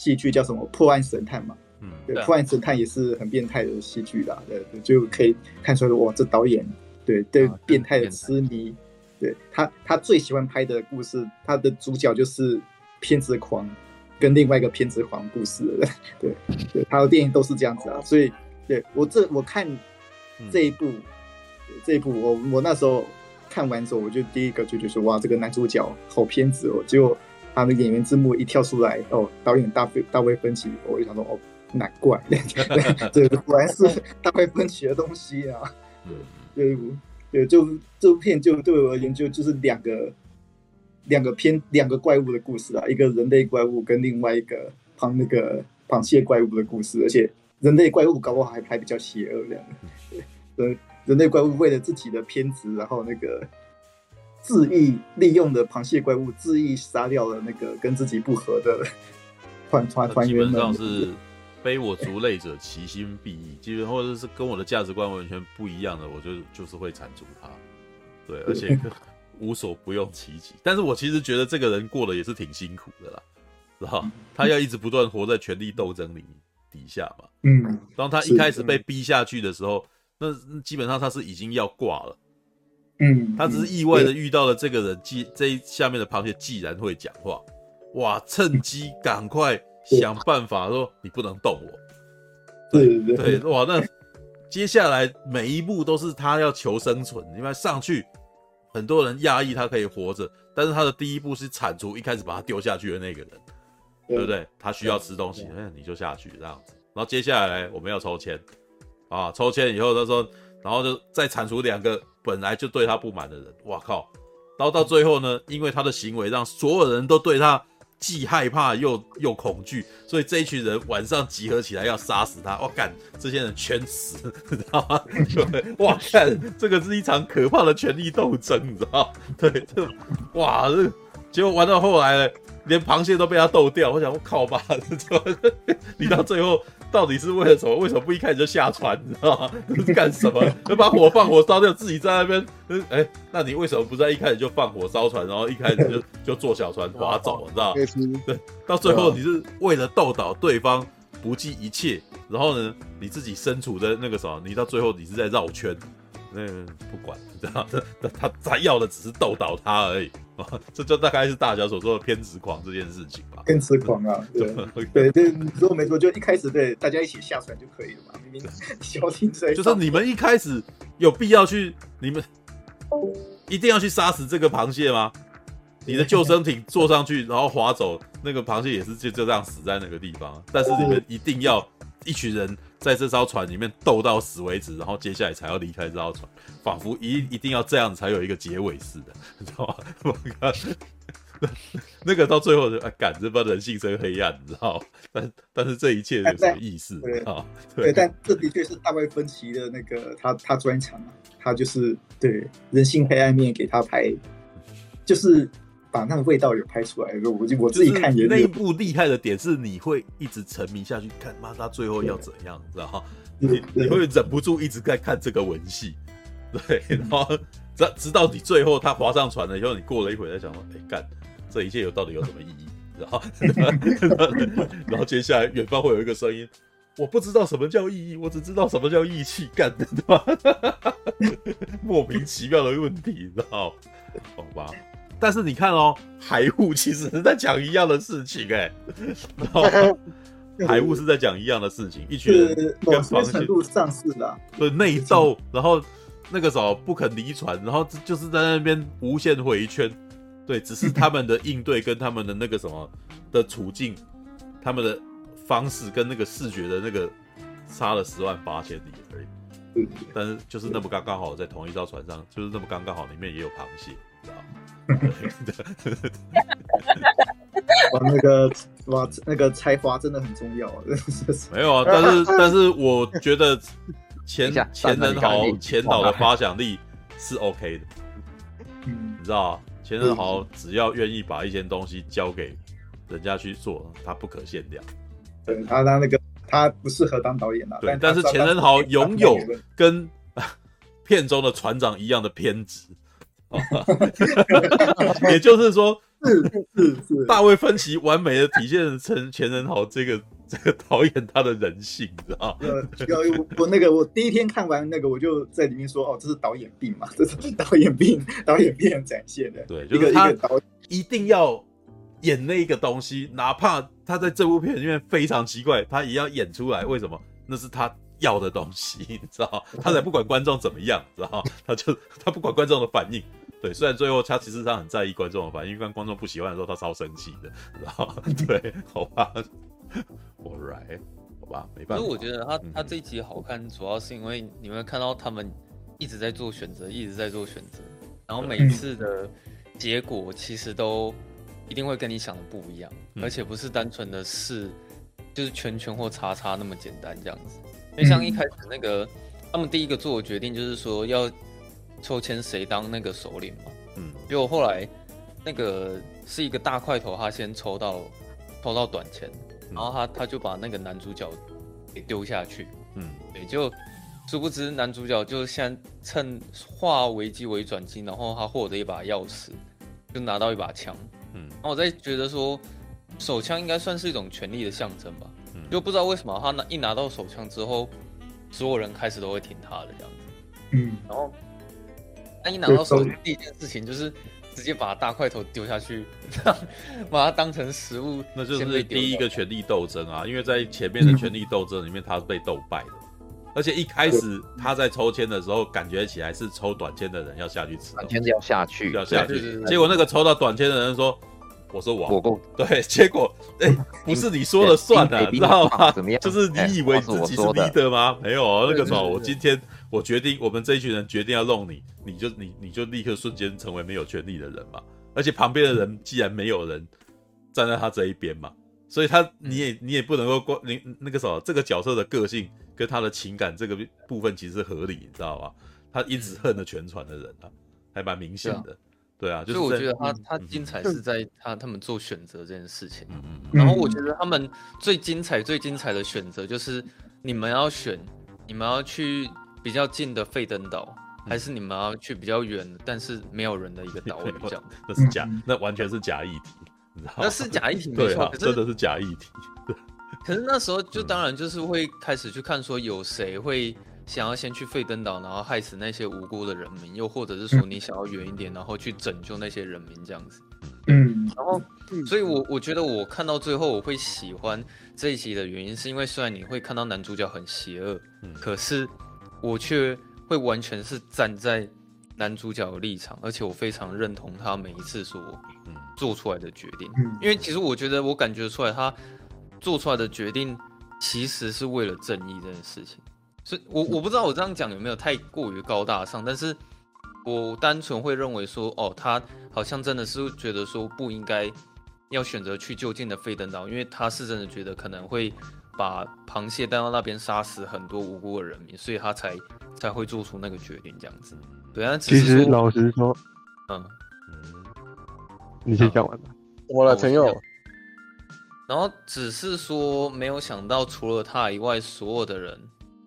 S6: 戏剧叫什么《破案神探》嘛？嗯，对，《破案神探》也是很变态的戏剧啦。对，就可以看出来，哇，这导演对对变态的痴迷。对他，他最喜欢拍的故事，他的主角就是偏执狂，跟另外一个偏执狂故事。对对，他的电影都是这样子啊。所以，对我这我看这一部，这一部我我那时候看完之后，我就第一个就觉得说，哇，这个男主角好偏执哦，结果。他的演员字幕一跳出来，哦，导演大卫大卫芬奇，我就想说，哦，难怪，对，这果然是大卫芬奇的东西啊。对，对，就这部片就对我而言就就是两个两个偏两个怪物的故事啊，一个人类怪物跟另外一个螃那个螃蟹怪物的故事，而且人类怪物搞不好还还比较邪恶这样。对，人类怪物为了自己的偏执，然后那个。恣意利用的螃蟹怪物，恣意杀掉了那个跟自己不合的 团团团员们。
S1: 基本上是非我族类者，其心必异。基本或者是跟我的价值观完全不一样的，我就就是会铲除他。对，而且无所不用其极。但是我其实觉得这个人过得也是挺辛苦的啦，知道他要一直不断活在权力斗争里底下嘛。
S6: 嗯，
S1: 当他一开始被逼下去的时候，那基本上他是已经要挂了。
S6: 嗯，
S1: 他只是意外的遇到了这个人，既这下面的螃蟹既然会讲话，哇，趁机赶快想办法说你不能动我。对对对，哇，那接下来每一步都是他要求生存，因为上去很多人压抑他可以活着，但是他的第一步是铲除一开始把他丢下去的那个人，对不对？他需要吃东西，那你就下去这样子，然后接下来我们要抽签。啊，抽签以后他说，然后就再铲除两个本来就对他不满的人，哇靠！然后到最后呢，因为他的行为让所有人都对他既害怕又又恐惧，所以这一群人晚上集合起来要杀死他。哇干，这些人全死，你知道吗？对，哇干，这个是一场可怕的权力斗争，你知道？对，这哇这结果玩到后来，连螃蟹都被他斗掉。我想，我靠吧，你到最后。到底是为了什么？为什么不一开始就下船？你知道吗？是 干什么？就把火放火烧掉，自己在那边。哎、欸，那你为什么不在一开始就放火烧船，然后一开始就 就坐小船划走？你知道吗？对，到最后你是为了斗倒对方，不计一切。然后呢，你自己身处在那个什么，你到最后你是在绕圈。那不管，你知道 他他他要的只是斗倒他而已。这就大概是大家所说的偏执狂这件事情吧。
S6: 偏执狂啊，对 对对，你说没错，就一开始对大家一起下船就可以了嘛。明明小艇在，
S1: 就是你们一开始有必要去，你们一定要去杀死这个螃蟹吗？你的救生艇坐上去，然后划走，那个螃蟹也是就就这样死在那个地方。但是你们一定要一群人在这艘船里面斗到死为止，然后接下来才要离开这艘船。仿佛一一定要这样才有一个结尾似的，你知道吗？那个到最后就啊，感这帮人性真黑暗，你知道？但但是这一切有什么意思啊？
S6: 对，但这的确是大卫芬奇的那个他他专长啊，他就是对人性黑暗面给他拍，就是把那个味道有拍出来。我我自己看也
S1: 那一部厉害的点是，你会一直沉迷下去看，妈他最后要怎样，知道吗？你你会忍不住一直在看这个文戏。对，然后直直到你最后他划上船了以后，你过了一会再想说，哎干，这一切有到底有什么意义？然后，然后接下来远方会有一个声音，我不知道什么叫意义，我只知道什么叫义气，干的对吧？莫名其妙的问题，知道？好吧。但是你看哦，海雾其实是在讲一样的事情，哎，然后海雾是在讲一样的事情，一群人跟
S6: 螃蟹度上是的，
S1: 对内斗，然后。那个时候不肯离船，然后就是在那边无限回圈，对，只是他们的应对跟他们的那个什么的处境，他们的方式跟那个视觉的那个差了十万八千里而已。但是就是那么刚刚好在同一艘船上，就是那么刚刚好里面也有螃蟹？
S6: 哇，那个哇，那个才华真的很重要啊！
S1: 没有啊，但是 但是我觉得。钱钱能豪钱导的发想力是 OK 的，嗯，你知道钱能豪只要愿意把一些东西交给人家去做，他不可限量。
S6: 对，他他那个他不适合当导演啊。
S1: 对，但是钱仁豪拥有跟片中的船长一样的偏执，也就是说，
S6: 是是是，
S1: 大卫芬奇完美的体现成钱仁豪这个。这个导演他的人性，你知道吗？
S6: 呃，我那个我第一天看完那个，我就在里面说，哦，这是导演病嘛，这是导演病，导演病展现的。
S1: 对，就是他一定要演那个东西，哪怕他在这部片里面非常奇怪，他也要演出来。为什么？那是他要的东西，你知道？他才不管观众怎么样，知道？他就他不管观众的反应。对，虽然最后他其实他很在意观众的反应，一般观众不喜欢的时候，他超生气的，然后？对，好吧。All right，好吧，没办法。
S4: 所以我觉得他他这一集好看，主要是因为你会看到他们一直在做选择，一直在做选择，然后每一次的结果其实都一定会跟你想的不一样，而且不是单纯的是就是圈圈或叉叉那么简单这样子。因为像一开始那个他们第一个做的决定就是说要抽签谁当那个首领嘛，嗯，结果后来那个是一个大块头，他先抽到抽到短签。然后他他就把那个男主角给丢下去，嗯，对，就殊不知男主角就先趁化危机为转机，然后他获得一把钥匙，就拿到一把枪，嗯，然后我在觉得说手枪应该算是一种权力的象征吧，嗯，就不知道为什么他拿一拿到手枪之后，所有人开始都会挺他的这样子，
S6: 嗯，
S4: 然后他一拿到手枪第一件事情就是。直接把大块头丢下去，把它当成食物，
S1: 那就是第一个权力斗争啊！因为在前面的权力斗争里面，他是被斗败的，而且一开始他在抽签的时候，感觉起来是抽短签的人要下去吃，
S2: 短签要下去，
S1: 要下去。结果那个抽到短签的人说：“我说王，
S2: 我够
S1: 对，结果哎、欸，不是你说了算的，你知道吗？
S2: 怎么样？
S1: 就是你以为你自己是 leader 吗？没有，那个时候我今天我决定，我们这一群人决定要弄你，你就你你就立刻瞬间成为没有权利的人嘛。而且旁边的人既然没有人站在他这一边嘛，所以他你也你也不能够光你那个什么这个角色的个性跟他的情感这个部分其实是合理，你知道吧？他一直恨着全船的人啊，还蛮明显的。对啊，就是
S4: 我觉得他他精彩是在他他们做选择这件事情。嗯嗯。然后我觉得他们最精彩最精彩的选择就是你们要选，你们要去比较近的费登岛，还是你们要去比较远但是没有人的一个岛屿？这样
S1: 那是假，那完全是假议题，你知道吗？
S4: 那是假议题，没错，
S1: 真的是假议题。
S4: 可是那时候就当然就是会开始去看说有谁会。想要先去费登岛，然后害死那些无辜的人民，又或者是说你想要远一点，然后去拯救那些人民这样子。
S6: 嗯，
S4: 然后，所以我我觉得我看到最后我会喜欢这一集的原因，是因为虽然你会看到男主角很邪恶，嗯，可是我却会完全是站在男主角的立场，而且我非常认同他每一次所做出来的决定。嗯，因为其实我觉得我感觉出来他做出来的决定其实是为了正义这件事情。所以我 我不知道我这样讲有没有太过于高大上，但是我单纯会认为说，哦，他好像真的是觉得说不应该要选择去就近的费登岛，因为他是真的觉得可能会把螃蟹带到那边杀死很多无辜的人民，所以他才才会做出那个决定这样子。对啊，
S3: 其实老实说，
S4: 嗯
S3: 嗯，你先讲完吧。我的朋友，
S4: 然后只是说没有想到，除了他以外，所有的人。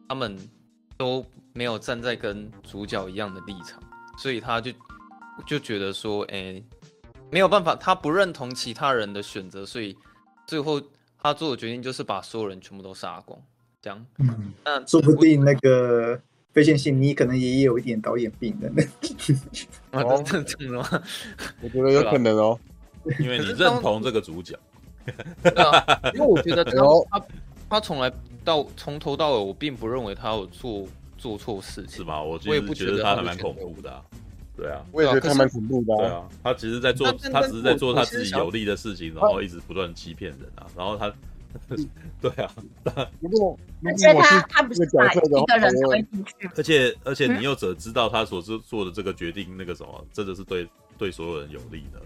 S4: 他们都没有站在跟主角一样的立场，所以他就就觉得说，哎、欸，没有办法，他不认同其他人的选择，所以最后他做的决定就是把所有人全部都杀光，这样。
S6: 嗯，那说不定那个非线性，你可能也有一点导演病的。
S4: 哦，真的吗？
S3: 我觉得有可能哦，
S1: 因为你认同这个主角。
S4: 因为我觉得 他他他从来。到从头到尾，我并不认为他有做做错事情，
S1: 是吗？我我也不觉得他还蛮恐怖的、啊，对啊，
S3: 我也觉得他蛮恐怖的、啊，
S1: 对啊，他其实在做，他只是在做他自己有利的事情，然后一直不断欺骗人啊，然后他，对啊，
S3: 不过
S7: 而且他他不是把一个人推进去，
S1: 而且而且你又怎知道他所做做的这个决定，那个什么，真的是对对所有人有利的？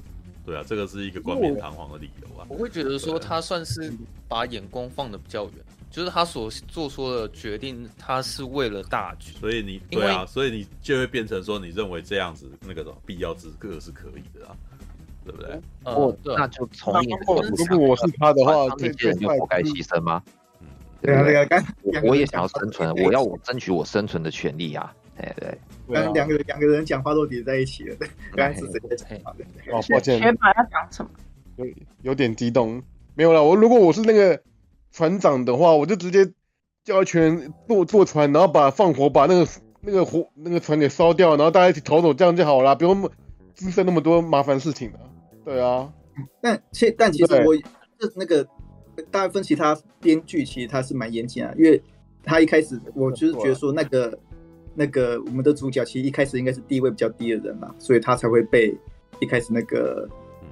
S1: 对啊，这个是一个冠冕堂皇的理由啊。
S4: 我会觉得说他算是把眼光放的比较远。就是他所做出的决定，他是为了大局，
S1: 所以你对啊，所以你就会变成说，你认为这样子那个什么必要之恶是可以的啊，对不对？
S2: 哦，那就从你的角度
S3: 如果我是他的话，
S2: 这些人就不该牺牲吗？
S6: 嗯，对啊，对啊，
S2: 我我也想要生存，我要我争取我生存的权利啊！哎对，
S6: 刚两个人两个人讲话都叠在一起了，刚才是谁在讲话？
S3: 哦，抱歉，
S7: 学霸要讲什么？
S3: 有有点激动，没有了。我如果我是那个。船长的话，我就直接叫一群人坐坐船，然后把放火把那个那个火那个船给烧掉，然后大家一起逃走，这样就好了，不用滋生那么多麻烦事情了。对啊，
S6: 但其但其实我这那个大家分析他编剧，其实他是蛮严谨啊，因为他一开始我就是觉得说那个那个我们的主角其实一开始应该是地位比较低的人嘛，所以他才会被一开始那个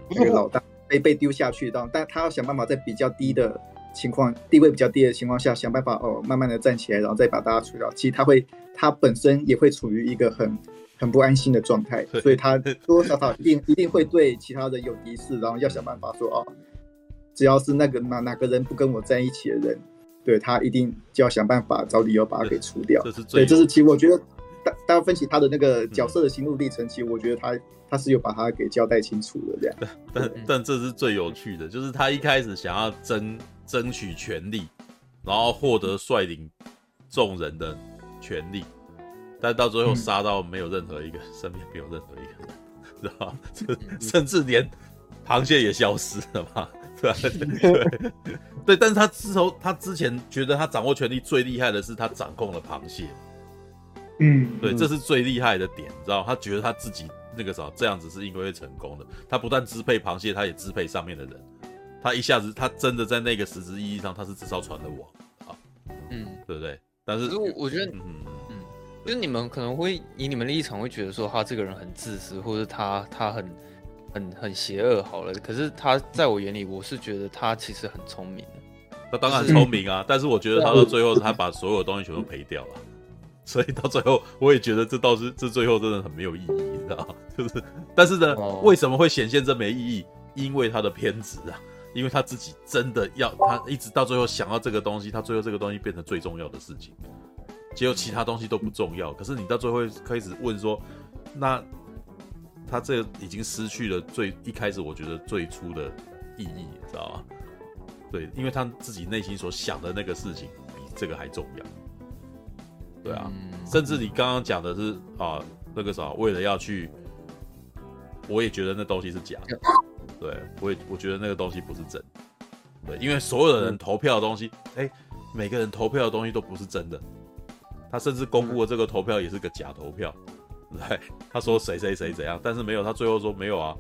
S6: 那个老大被被丢下去，当但他要想办法在比较低的。情况地位比较低的情况下，想办法哦，慢慢的站起来，然后再把大家除掉。其实他会，他本身也会处于一个很很不安心的状态，所以他多多少少一定一定会对其他人有敌视，然后要想办法说哦，只要是那个哪哪个人不跟我在一起的人，对他一定就要想办法找理由把他给除掉。
S1: 这是
S6: 对，这是其实我觉得大大家分析他的那个角色的心路历程，其实我觉得他他是有把他给交代清楚的这样。
S1: 但但这是最有趣的，就是他一开始想要争。争取权利，然后获得率领众人的权利，但到最后杀到没有任何一个身边没有任何一个人，知道吗？甚至连螃蟹也消失了嘛？对吧？对，对，但是他之后，他之前觉得他掌握权力最厉害的是他掌控了螃蟹，
S6: 嗯，
S1: 对，这是最厉害的点，你知道吗？他觉得他自己那个时候这样子是因为会成功的，他不但支配螃蟹，他也支配上面的人。他一下子，他真的在那个实质意义上，他是这艘船的王啊，嗯，对不对？但是，
S4: 我我觉得，嗯嗯，就是你们可能会以你们的立场会觉得说，他这个人很自私，或者他他很很很邪恶好了，可是他在我眼里，我是觉得他其实很聪明的。
S1: 他当然聪明啊，但是我觉得他到最后他把所有东西全都赔掉了，所以到最后我也觉得这倒是这最后真的很没有意义，你知道吗？就是，但是呢，为什么会显现这没意义？因为他的偏执啊，因为他自己真的要他一直到最后想要这个东西，他最后这个东西变成最重要的事情，结果其他东西都不重要。可是你到最后开始问说，那他这已经失去了最一开始我觉得最初的意义，你知道吗？对，因为他自己内心所想的那个事情比这个还重要。对啊，甚至你刚刚讲的是啊，那个啥，为了要去，我也觉得那东西是假的。对，我也我觉得那个东西不是真的，对，因为所有的人投票的东西，哎、欸，每个人投票的东西都不是真的，他甚至公布了这个投票也是个假投票，对，他说谁谁谁怎样，但是没有，他最后说没有啊，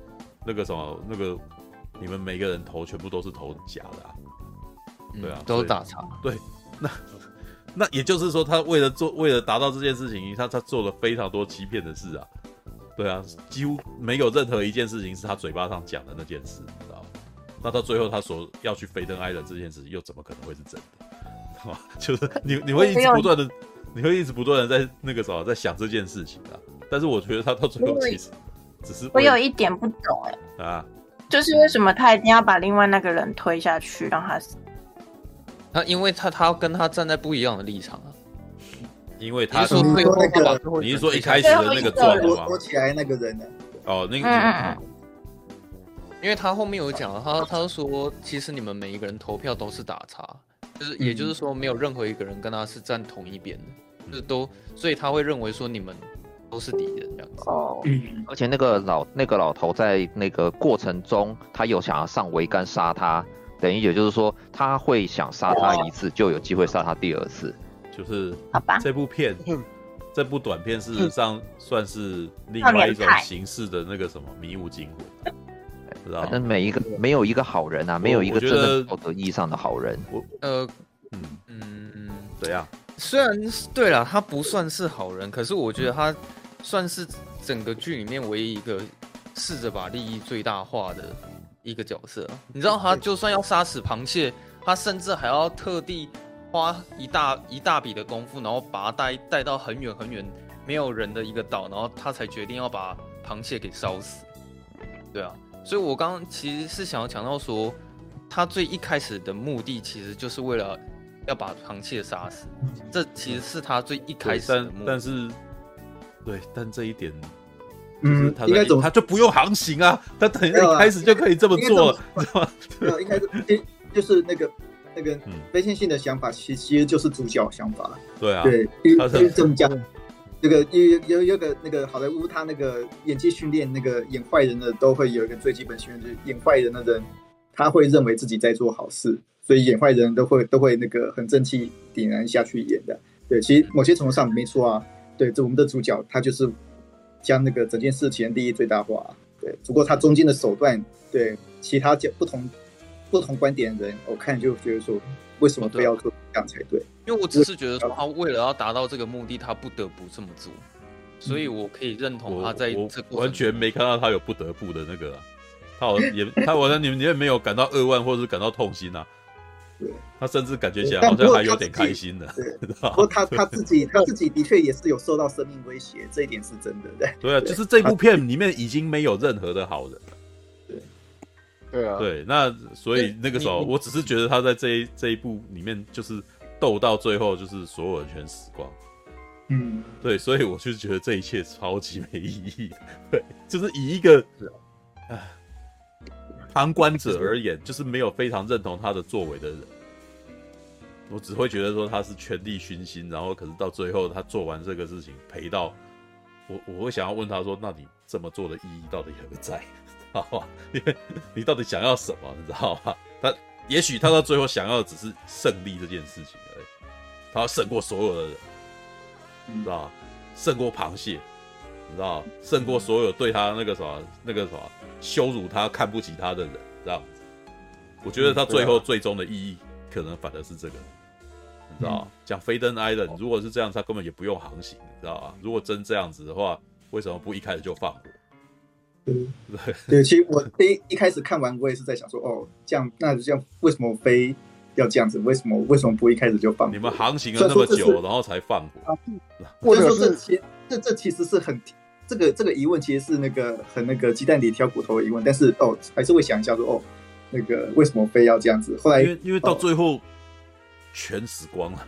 S1: 那个什么那个你们每个人投全部都是投假的啊，对啊，
S4: 都是打叉，
S1: 对，那那也就是说他为了做为了达到这件事情，他他做了非常多欺骗的事啊。对啊，几乎没有任何一件事情是他嘴巴上讲的那件事，你知道吗？那到最后他所要去飞登艾伦这件事，又怎么可能会是真的？啊，就是你你会一直不断的，你会一直不断的在那个时候在想这件事情啊。但是我觉得他到最后其实只是
S7: 我有一点不懂哎啊，就是为什么他一定要把另外那个人推下去让他死？
S4: 他因为他他要跟他站在不一样的立场啊。
S1: 因为他
S6: 说那个，
S1: 你是说一开始的那个状吗？
S6: 躲起来那个人呢？
S1: 哦，那个，
S4: 因为他后面有讲，他他说，其实你们每一个人投票都是打叉，就是也就是说，没有任何一个人跟他是站同一边的，就是都，所以他会认为说你们都是敌人这样子。
S2: 哦，而且那个老那个老头在那个过程中，他有想要上桅杆杀他，等于也就是说，他会想杀他一次，就有机会杀他第二次。
S1: 就是好吧这部片，这部短片事实上算是另外一种形式的那个什么迷雾惊魂，知道吗？
S2: 反正每一个没有一个好人啊，没有一个真的道德意义上的好人。
S1: 我呃，嗯嗯嗯，怎样？
S4: 虽然对了，他不算是好人，可是我觉得他算是整个剧里面唯一一个试着把利益最大化的一个角色。你知道，他就算要杀死螃蟹，他甚至还要特地。花一大一大笔的功夫，然后把他带带到很远很远没有人的一个岛，然后他才决定要把螃蟹给烧死。对啊，所以我刚刚其实是想要强调说，他最一开始的目的其实就是为了要把螃蟹杀死，这其实是他最一开始的目的。
S1: 但但是，对，但这一点，嗯，他应该怎么他就不用航行啊？他等于一开始就可以这么做了，知道吗？
S6: 没有，一开始就是那个。那个非线性的想法，其其实就是主角想法。
S1: 对啊，
S6: 对，就是这么讲。这个有有有个那个好莱坞，他那个演技训练，那个演坏人的都会有一个最基本训练，就是演坏人的人，他会认为自己在做好事，所以演坏人都会都会那个很正气凛然下去演的。对，其实某些程度上没错啊。对，这我们的主角他就是将那个整件事情的利益最大化。对，不过他中间的手段，对其他不同。不同观点的人，我看就觉得说，为什么非要做这样才对？
S4: 因为我只是觉得说，他为了要达到这个目的，他不得不这么做，所以我可以认同他在这
S1: 我完全没看到他有不得不的那个、啊，他好像也他好像你们你也没有感到扼腕或者是感到痛心啊？
S6: 对，
S1: 他甚至感觉起来好像还有点开心的。
S6: 对，不过他他自己 他自己的确也是有受到生命威胁，这一点是真的。对，
S1: 对啊，就是这部片里面已经没有任何的好人了。
S3: 对啊，
S1: 对，那所以那个时候，我只是觉得他在这一这一部里面，就是斗到最后，就是所有人全死光。
S6: 嗯，
S1: 对，所以我就觉得这一切超级没意义。对，就是以一个唉旁观者而言，就是没有非常认同他的作为的人，我只会觉得说他是权力熏心，然后可是到最后他做完这个事情赔到我，我会想要问他说：“那你这么做的意义到底何在？”好吧，因为你到底想要什么，你知道吗？他也许他到最后想要的只是胜利这件事情而已，他要胜过所有的人，你知道吗？胜过螃蟹，你知道吗？胜过所有对他那个什么、那个什么羞辱他、看不起他的人，知道吗？我觉得他最后最终的意义可能反而是这个，你知道？讲飞登艾伦，如果是这样，他根本也不用航行，你知道吗？如果真这样子的话，为什么不一开始就放火？
S6: 嗯，对对，其实我第一一开始看完，我也是在想说，哦，这样，那这样为什么非要这样子？为什么为什么不一开始就放？
S1: 你们航行了那么久，然后才放火？
S6: 或者说这其这这其实是很这个这个疑问，其实是那个很那个鸡蛋里挑骨头的疑问。但是哦，还是会想一下说，哦，那个为什么非要这样子？后来
S1: 因为因为到最后全死光了，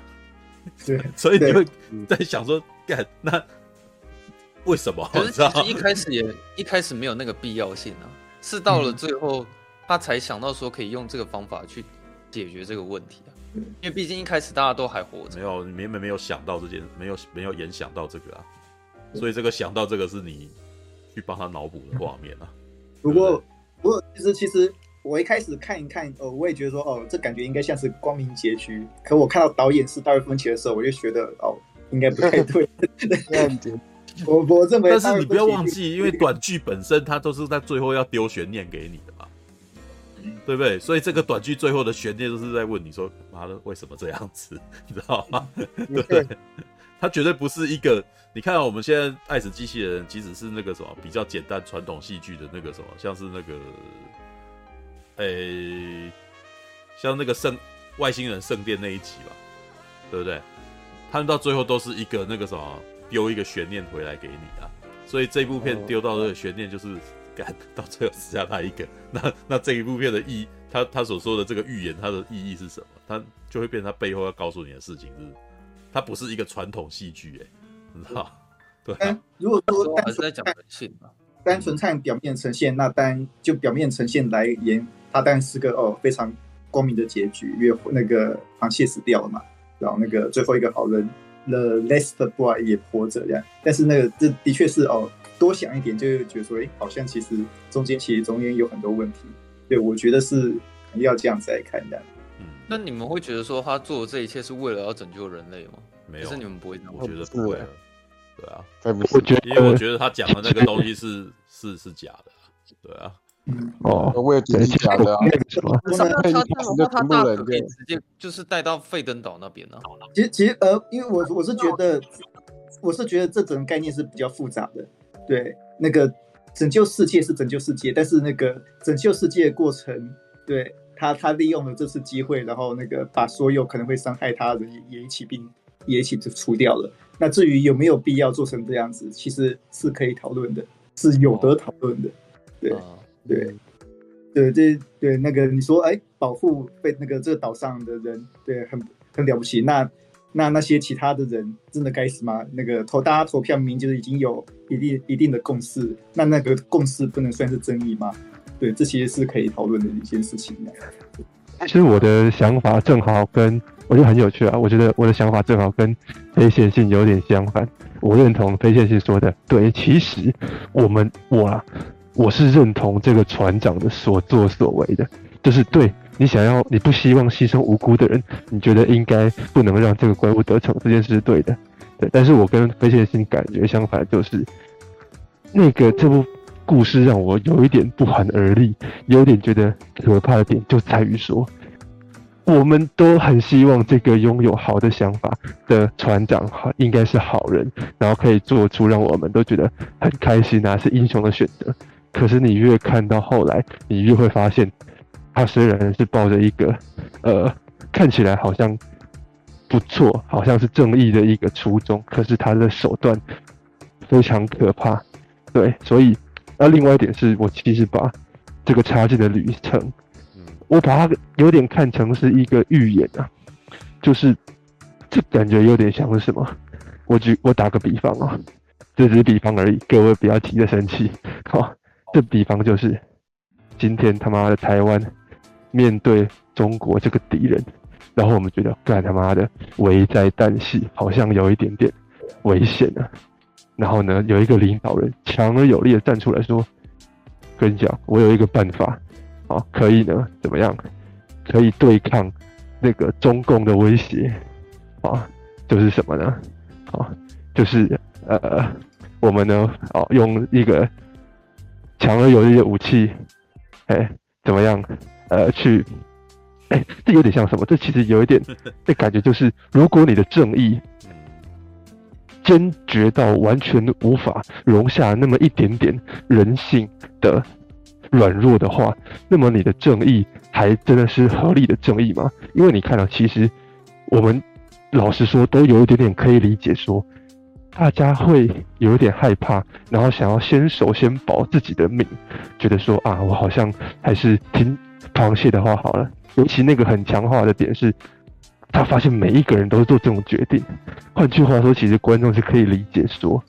S1: 对，所以你会在想说，干那。为什么？
S4: 可是 其实一开始也一开始没有那个必要性啊，是到了最后他才想到说可以用这个方法去解决这个问题啊。因为毕竟一开始大家都还活着，
S1: 没有，你没没没有想到这件，没有没有联想到这个啊。所以这个想到这个是你去帮他脑补的画面啊。
S6: 不过不过其实其实我一开始看一看哦，我也觉得说哦，这感觉应该像是光明结局。可我看到导演是大卫芬奇的时候，我就觉得哦，应该不太对。我我认为，
S1: 但是你不要忘记，因为短剧本身它都是在最后要丢悬念给你的嘛，对不对？所以这个短剧最后的悬念都是在问你说：“妈的，为什么这样子？” 你知道吗？对不对？它绝对不是一个。你看我们现在爱死机器人，即使是那个什么比较简单传统戏剧的那个什么，像是那个，诶，像那个圣外星人圣殿那一集吧，对不对？他们到最后都是一个那个什么。丢一个悬念回来给你啊，所以这部片丢到这个悬念就是干到最后死下他一个。那那这一部片的意义，他他所说的这个预言，它的意义是什么？他就会变成他背后要告诉你的事情是，它不是一个传统戏剧，哎，你知道？对。
S6: 如果说单纯在讲人性嘛，单纯看表面呈现，那单就表面呈现来言，它当然是个哦非常光明的结局，因为那个螃蟹死掉了嘛，然后那个最后一个好人。The last boy 也活着这样，但是那个这的确是哦，多想一点就会觉得说，哎、欸，好像其实中间其实中间有很多问题。对，我觉得是要这样子来看的。
S4: 嗯，那你们会觉得说他做的这一切是为了要拯救人类吗？
S1: 没有，
S4: 是你们不会这样，
S1: 我觉得不会。对啊，
S9: 我觉得，
S1: 因为我觉得他讲的那个东西是 是是假的。对啊。
S3: 哦，我也觉得假的啊。
S4: 那他他他他大可可以直接就是带到费登岛那边呢？
S6: 其实其实呃，因为我我是觉得，我是觉得这种概念是比较复杂的。对，那个拯救世界是拯救世界，但是那个拯救世界的过程，对他他利用了这次机会，然后那个把所有可能会伤害他的人也也一起并也一起就除掉了。那至于有没有必要做成这样子，其实是可以讨论的，是有得讨论的。对。对，对，这对那个你说，哎，保护被那个这个岛上的人，对，很很了不起。那那那些其他的人真的该死吗？那个投大家投票明明就是已经有一定一定的共识，那那个共识不能算是争议吗？对，这些是可以讨论的一件事情。
S9: 其实我的想法正好跟我觉得很有趣啊，我觉得我的想法正好跟非线性有点相反。我认同非线性说的，对，其实我们我啊。我是认同这个船长的所作所为的，就是对你想要，你不希望牺牲无辜的人，你觉得应该不能让这个怪物得逞，这件事是对的，对。但是我跟非线性感觉相反，就是那个这部故事让我有一点不寒而栗，有点觉得可怕的点就在于说，我们都很希望这个拥有好的想法的船长好应该是好人，然后可以做出让我们都觉得很开心啊，是英雄的选择。可是你越看到后来，你越会发现，他虽然是抱着一个，呃，看起来好像不错，好像是正义的一个初衷，可是他的手段非常可怕。对，所以那另外一点是我其实把这个插进的旅程，我把它有点看成是一个预言啊，就是这感觉有点像是什么？我举我打个比方啊，这只是比方而已，各位不要急着生气，好。这比方就是，今天他妈的台湾面对中国这个敌人，然后我们觉得干他妈的危在旦夕，好像有一点点危险啊。然后呢，有一个领导人强而有力的站出来说：“跟你讲，我有一个办法，啊，可以呢，怎么样？可以对抗那个中共的威胁，啊，就是什么呢？啊，就是呃，我们呢，哦，用一个。”强而有力的武器，哎、欸，怎么样？呃，去，哎、欸，这有点像什么？这其实有一点，这感觉就是，如果你的正义坚决到完全无法容下那么一点点人性的软弱的话，那么你的正义还真的是合理的正义吗？因为你看到，其实我们老实说，都有一点点可以理解说，说大家会有一点害怕，然后想要先首先保自己的命，觉得说啊，我好像还是听螃蟹的话好了。尤其那个很强化的点是，他发现每一个人都是做这种决定。换句话说，其实观众是可以理解说，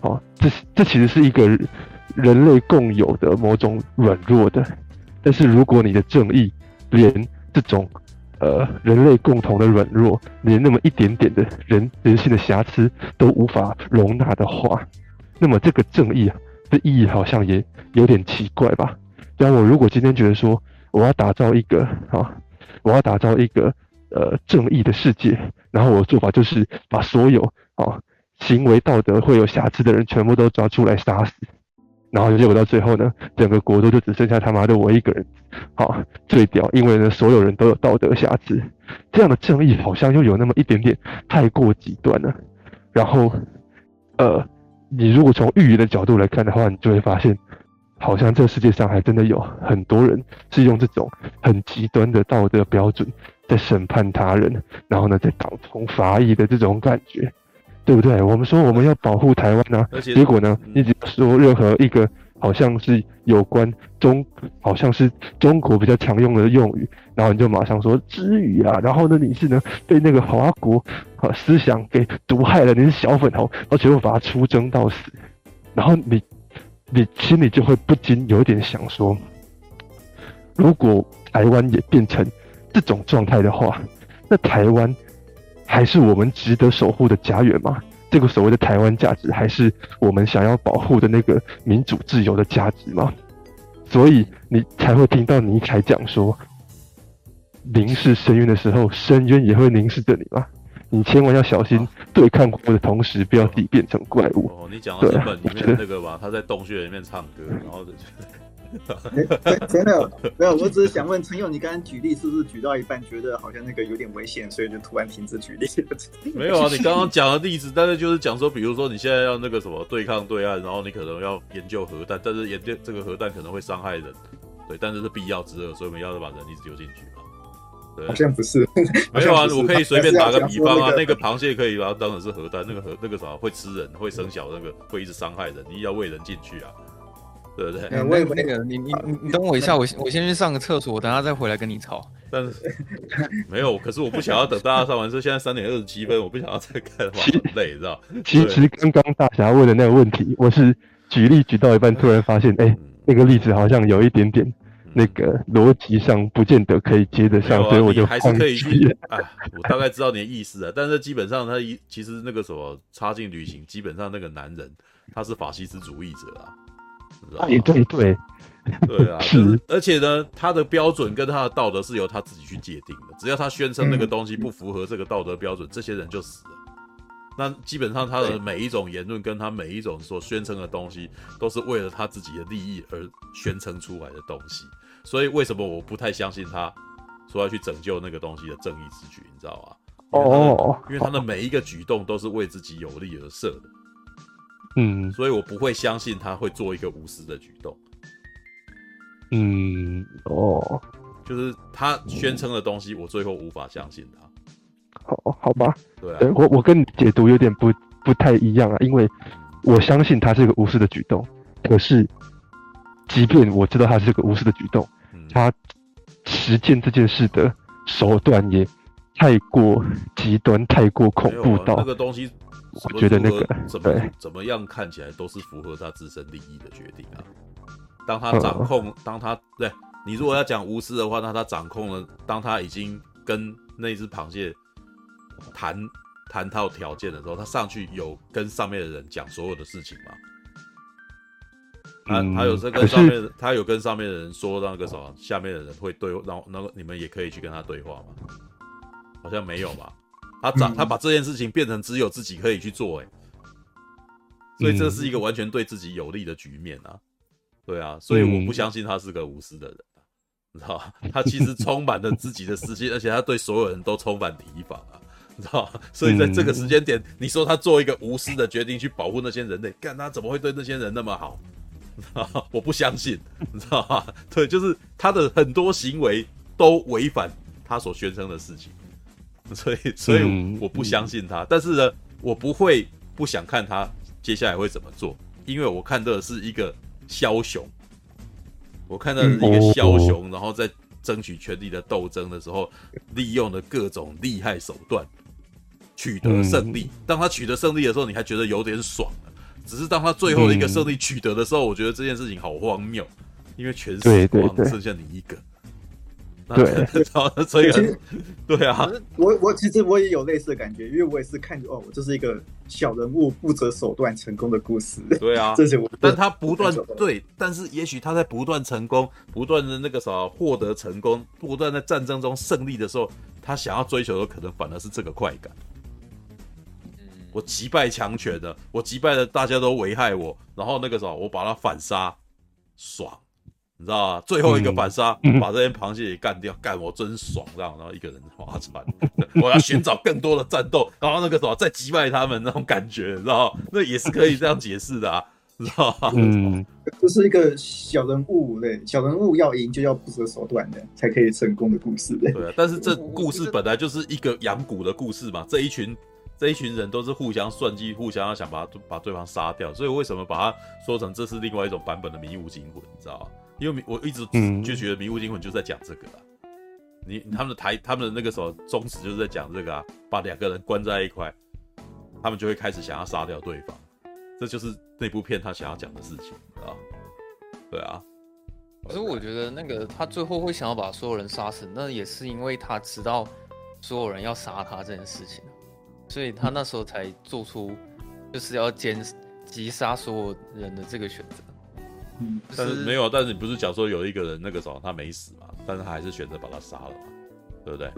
S9: 哦，这这其实是一个。人类共有的某种软弱的，但是如果你的正义连这种呃人类共同的软弱，连那么一点点的人人性的瑕疵都无法容纳的话，那么这个正义啊的意义好像也有点奇怪吧？但我如果今天觉得说我要打造一个啊，我要打造一个呃正义的世界，然后我的做法就是把所有啊行为道德会有瑕疵的人全部都抓出来杀死。然后结果到最后呢，整个国都就只剩下他妈的我一个人，好最屌，因为呢所有人都有道德瑕疵，这样的正义好像又有那么一点点太过极端了。然后，呃，你如果从寓言的角度来看的话，你就会发现，好像这世界上还真的有很多人是用这种很极端的道德标准在审判他人，然后呢在党同伐异的这种感觉。对不对？我们说我们要保护台湾呢、啊，结果呢，你只要说任何一个好像是有关中，好像是中国比较常用的用语，然后你就马上说之语啊，然后呢，你是呢被那个华国啊思想给毒害了，你是小粉红，而且又把他出征到死，然后你你心里就会不禁有点想说，如果台湾也变成这种状态的话，那台湾。还是我们值得守护的家园吗？这个所谓的台湾价值，还是我们想要保护的那个民主自由的价值吗？所以你才会听到尼采讲说，凝视深渊的时候，深渊也会凝视着你吗？你千万要小心，对抗过的同时，不要自己变成怪物。
S1: 哦，你讲到日本里面那个吧，他在洞穴里面唱歌，然后。
S6: 真的没有，我只是想问陈勇，你刚刚举例是不是举到一半，觉得好像那个有点危险，所以就突然停止举例？
S1: 没有啊，你刚刚讲的例子，但是就是讲说，比如说你现在要那个什么对抗对岸，然后你可能要研究核弹，但是研究这个核弹可能会伤害人，对，但是是必要之恶，所以我们要把人一直丢进去嘛。对，
S6: 好像不是，
S1: 没有啊，我可以随便打个比方啊，那个螃蟹可以把它当成是核弹，那个核那个啥会吃人，会生小，那个会一直伤害人，你要喂人进去啊。对不对？
S4: 嗯、我也那个，你你你等我一下，我我先去上个厕所，我等下再回来跟你吵。
S1: 但是没有，可是我不想要等大家上完，车现在三点二十七分，我不想要再看的话很累，知道？
S9: 其实刚刚大侠问的那个问题，我是举例举到一半，突然发现，哎、欸，那个例子好像有一点点那个逻辑上不见得可以接得上，啊、所以我就
S1: 还是可以去。啊，我大概知道你的意思啊，但是基本上他一其实那个什么插进旅行，基本上那个男人他是法西斯主义者啊。
S9: 对对对，
S1: 对 啊，是，而且呢，他的标准跟他的道德是由他自己去界定的。只要他宣称那个东西不符合这个道德标准，这些人就死了。那基本上他的每一种言论，跟他每一种所宣称的东西，都是为了他自己的利益而宣称出来的东西。所以为什么我不太相信他说要去拯救那个东西的正义之举？你知道吗？哦，因为他的每一个举动都是为自己有利而设的。
S9: 嗯，
S1: 所以我不会相信他会做一个无私的举动。
S9: 嗯，哦，
S1: 就是他宣称的东西，我最后无法相信他。
S9: 好，好吧。
S1: 对啊，
S9: 我我跟你解读有点不不太一样啊，因为我相信他是一个无私的举动，可是，即便我知道他是一个无私的举动，嗯，他实践这件事的手段也太过极端，太过恐怖到
S1: 那个东西。
S9: 我觉得那个
S1: 怎么怎么样看起来都是符合他自身利益的决定啊。当他掌控，当他对你如果要讲无私的话，那他掌控了。当他已经跟那只螃蟹谈谈套条件的时候，他上去有跟上面的人讲所有的事情吗？他他有在跟上面，他有跟上面的人说那个什么，下面的人会对，然后那个你们也可以去跟他对话吗？好像没有吧。他把他把这件事情变成只有自己可以去做，哎，所以这是一个完全对自己有利的局面啊，对啊，所以我不相信他是个无私的人，你知道吧？他其实充满了自己的私心，而且他对所有人都充满提防啊，你知道吗？所以在这个时间点，你说他做一个无私的决定去保护那些人类，干他怎么会对那些人那么好？我不相信，你知道吗？对，就是他的很多行为都违反他所宣称的事情，所以，所以我不相信他。但是呢，我不会不想看他接下来会怎么做，因为我看到的是一个枭雄，我看到的是一个枭雄，然后在争取权力的斗争的时候，利用了各种厉害手段取得胜利。当他取得胜利的时候，你还觉得有点爽。只是当他最后一个胜利取得的时候，嗯、我觉得这件事情好荒谬，因为全死光，剩下你一个。
S9: 对，
S1: 所以对啊，
S6: 我我其实我也有类似的感觉，因为我也是看哦，这是一个小人物不择手段成功的故事。
S1: 对啊，
S6: 这些我，
S1: 但他不断对，但是也许他在不断成功、不断的那个啥获得成功、不断在战争中胜利的时候，他想要追求的可能反而是这个快感。我击败强权的，我击败了大家都危害我，然后那个时候我把他反杀，爽，你知道吧？最后一个反杀，嗯、把这些螃蟹也干掉，干我真爽，这样，然后一个人划船，我要寻找更多的战斗，然后那个什么再击败他们那种感觉，你知道吗？那也是可以这样解释的啊，知道吧？
S6: 嗯，这是一个小人物，对，小人物要赢就要不择手段的，才可以成功的故事，对。
S1: 对啊，但是这故事本来就是一个养蛊的故事嘛，这一群。这一群人都是互相算计，互相要想把把对方杀掉，所以为什么把它说成这是另外一种版本的《迷雾惊魂》，你知道吗？因为我一直就觉得《迷雾惊魂》就在讲这个啊，你他们的台他们的那个什么宗旨就是在讲这个啊，把两个人关在一块，他们就会开始想要杀掉对方，这就是那部片他想要讲的事情啊。对啊，
S4: 可是我觉得那个他最后会想要把所有人杀死，那也是因为他知道所有人要杀他这件事情。所以他那时候才做出就是要奸击杀所有人的这个选择。
S1: 嗯，但是没有，但是你不是讲说有一个人那个时候他没死嘛？但是他还是选择把他杀了嘛？对不对？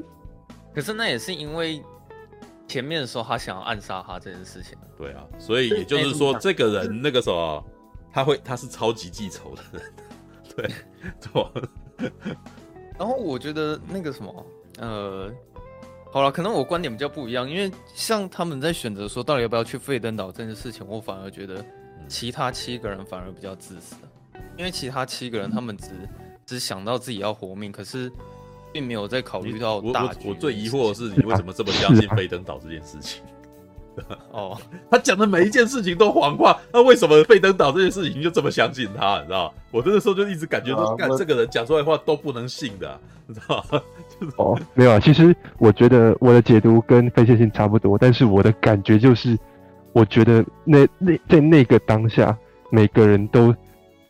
S4: 可是那也是因为前面的时候他想要暗杀他这件事情。
S1: 对啊，所以也就是说这个人那个时候他会他是超级记仇的人。对，对。
S4: 然后我觉得那个什么，呃。好了，可能我观点比较不一样，因为像他们在选择说到底要不要去费登岛这件事情，我反而觉得其他七个人反而比较自私，因为其他七个人他们只只想到自己要活命，可是并没有在考虑到大局。
S1: 我我最疑惑的是你为什么这么相信 费登岛这件事情？
S4: 哦，
S1: 他讲的每一件事情都谎话，那为什么费登岛这件事情就这么相信他？你知道？我那个时候就一直感觉说，干这个人讲出来的话都不能信的，你知道？
S9: 哦，没有啊，其实我觉得我的解读跟非线性差不多，但是我的感觉就是，我觉得那那在那个当下，每个人都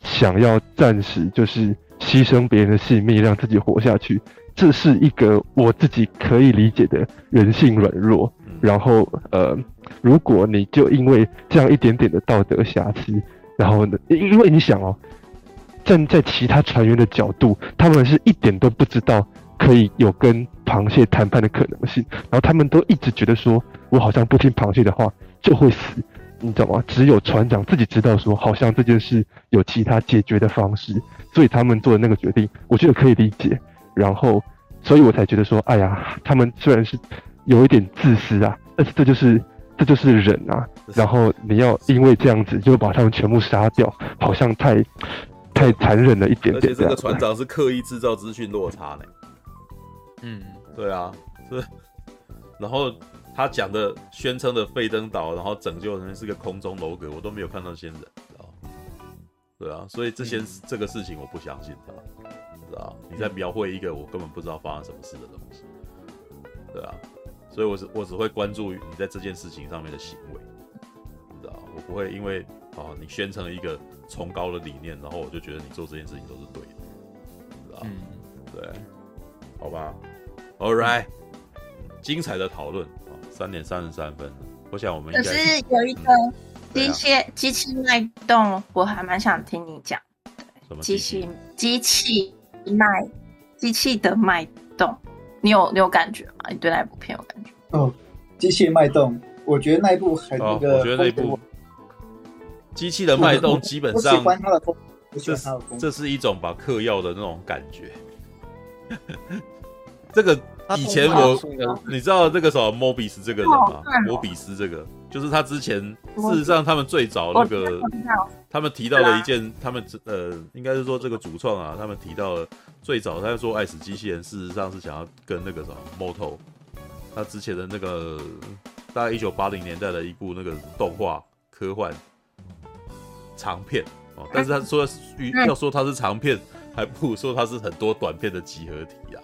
S9: 想要暂时就是牺牲别人的性命，让自己活下去，这是一个我自己可以理解的人性软弱。然后呃，如果你就因为这样一点点的道德瑕疵，然后呢，因为你想哦，站在其他船员的角度，他们是一点都不知道。可以有跟螃蟹谈判的可能性，然后他们都一直觉得说，我好像不听螃蟹的话就会死，你知道吗？只有船长自己知道说，好像这件事有其他解决的方式，所以他们做的那个决定，我觉得可以理解。然后，所以我才觉得说，哎呀，他们虽然是有一点自私啊，但是这就是这就是人啊。然后你要因为这样子就把他们全部杀掉，好像太太残忍了一点点。而且
S1: 这个船长是刻意制造资讯落差呢。嗯，对啊，是，然后他讲的宣称的费登岛，然后拯救人是个空中楼阁，我都没有看到仙人，知道？对啊，所以这些、嗯、这个事情我不相信他，知道？你在描绘一个我根本不知道发生什么事的东西，对啊，所以我只我只会关注你在这件事情上面的行为，知道？我不会因为啊你宣称了一个崇高的理念，然后我就觉得你做这件事情都是对的，知道？嗯，对，好吧。All right，精彩的讨论啊，三点三十三分。我想我们
S7: 可是有一个机械机器脉动，我还蛮想听你讲。
S1: 什么
S7: 机器机器脉机器的脉动？你有你有感觉吗？你对那部片有感觉？
S6: 哦，机械脉动，我觉得那一部很那个，
S1: 哦、我觉得那一部机器的脉动基本上，
S6: 喜欢他的风，
S1: 这是这是一种把嗑药的那种感觉。这个以前我你知道这个什么莫比斯这个人吗？莫比斯这个就是他之前，事实上他们最早那个，他们提到了一件，他们呃，应该是说这个主创啊，他们提到了最早他说爱死机器人，事实上是想要跟那个什么 Moto，他之前的那个大概一九八零年代的一部那个动画科幻长片哦，但是他说要说他是长片，还不如说他是很多短片的集合体啊。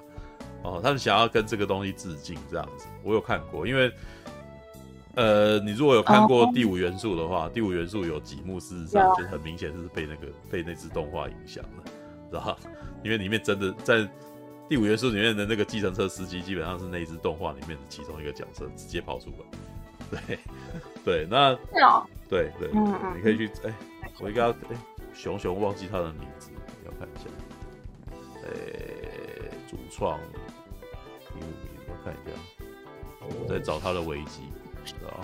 S1: 哦，他们想要跟这个东西致敬，这样子，我有看过。因为，呃，你如果有看过《第五元素》的话，《第五元素》有几幕事实上就很明显是被那个被那只动画影响的，知道吧？因为里面真的在《第五元素》里面的那个计程车司机，基本上是那一支动画里面的其中一个角色，直接跑出来。对，对，那对对，你可以去，哎、欸，我应该要，哎、欸，熊熊忘记他的名字，要看一下，哎、欸，主创。我看一下，我在找他的危机，知道？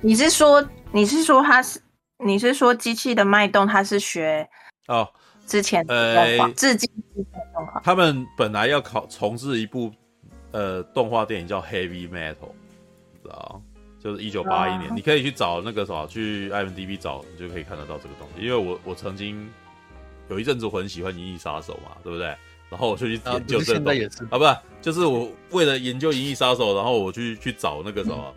S7: 你是说你是说他是你是说机器的脉动？他是学
S1: 哦
S7: 之前呃致敬
S1: 他们本来要考重制一部呃动画电影叫《Heavy Metal》，知道？就是一九八一年，你可以去找那个什么，去 IMDB 找，你就可以看得到这个东西。因为我我曾经有一阵子我很喜欢《银翼杀手》嘛，对不对？然后我就去研究这个东西啊，不是，就是我为了研究《银翼杀手》，然后我去去找那个什么，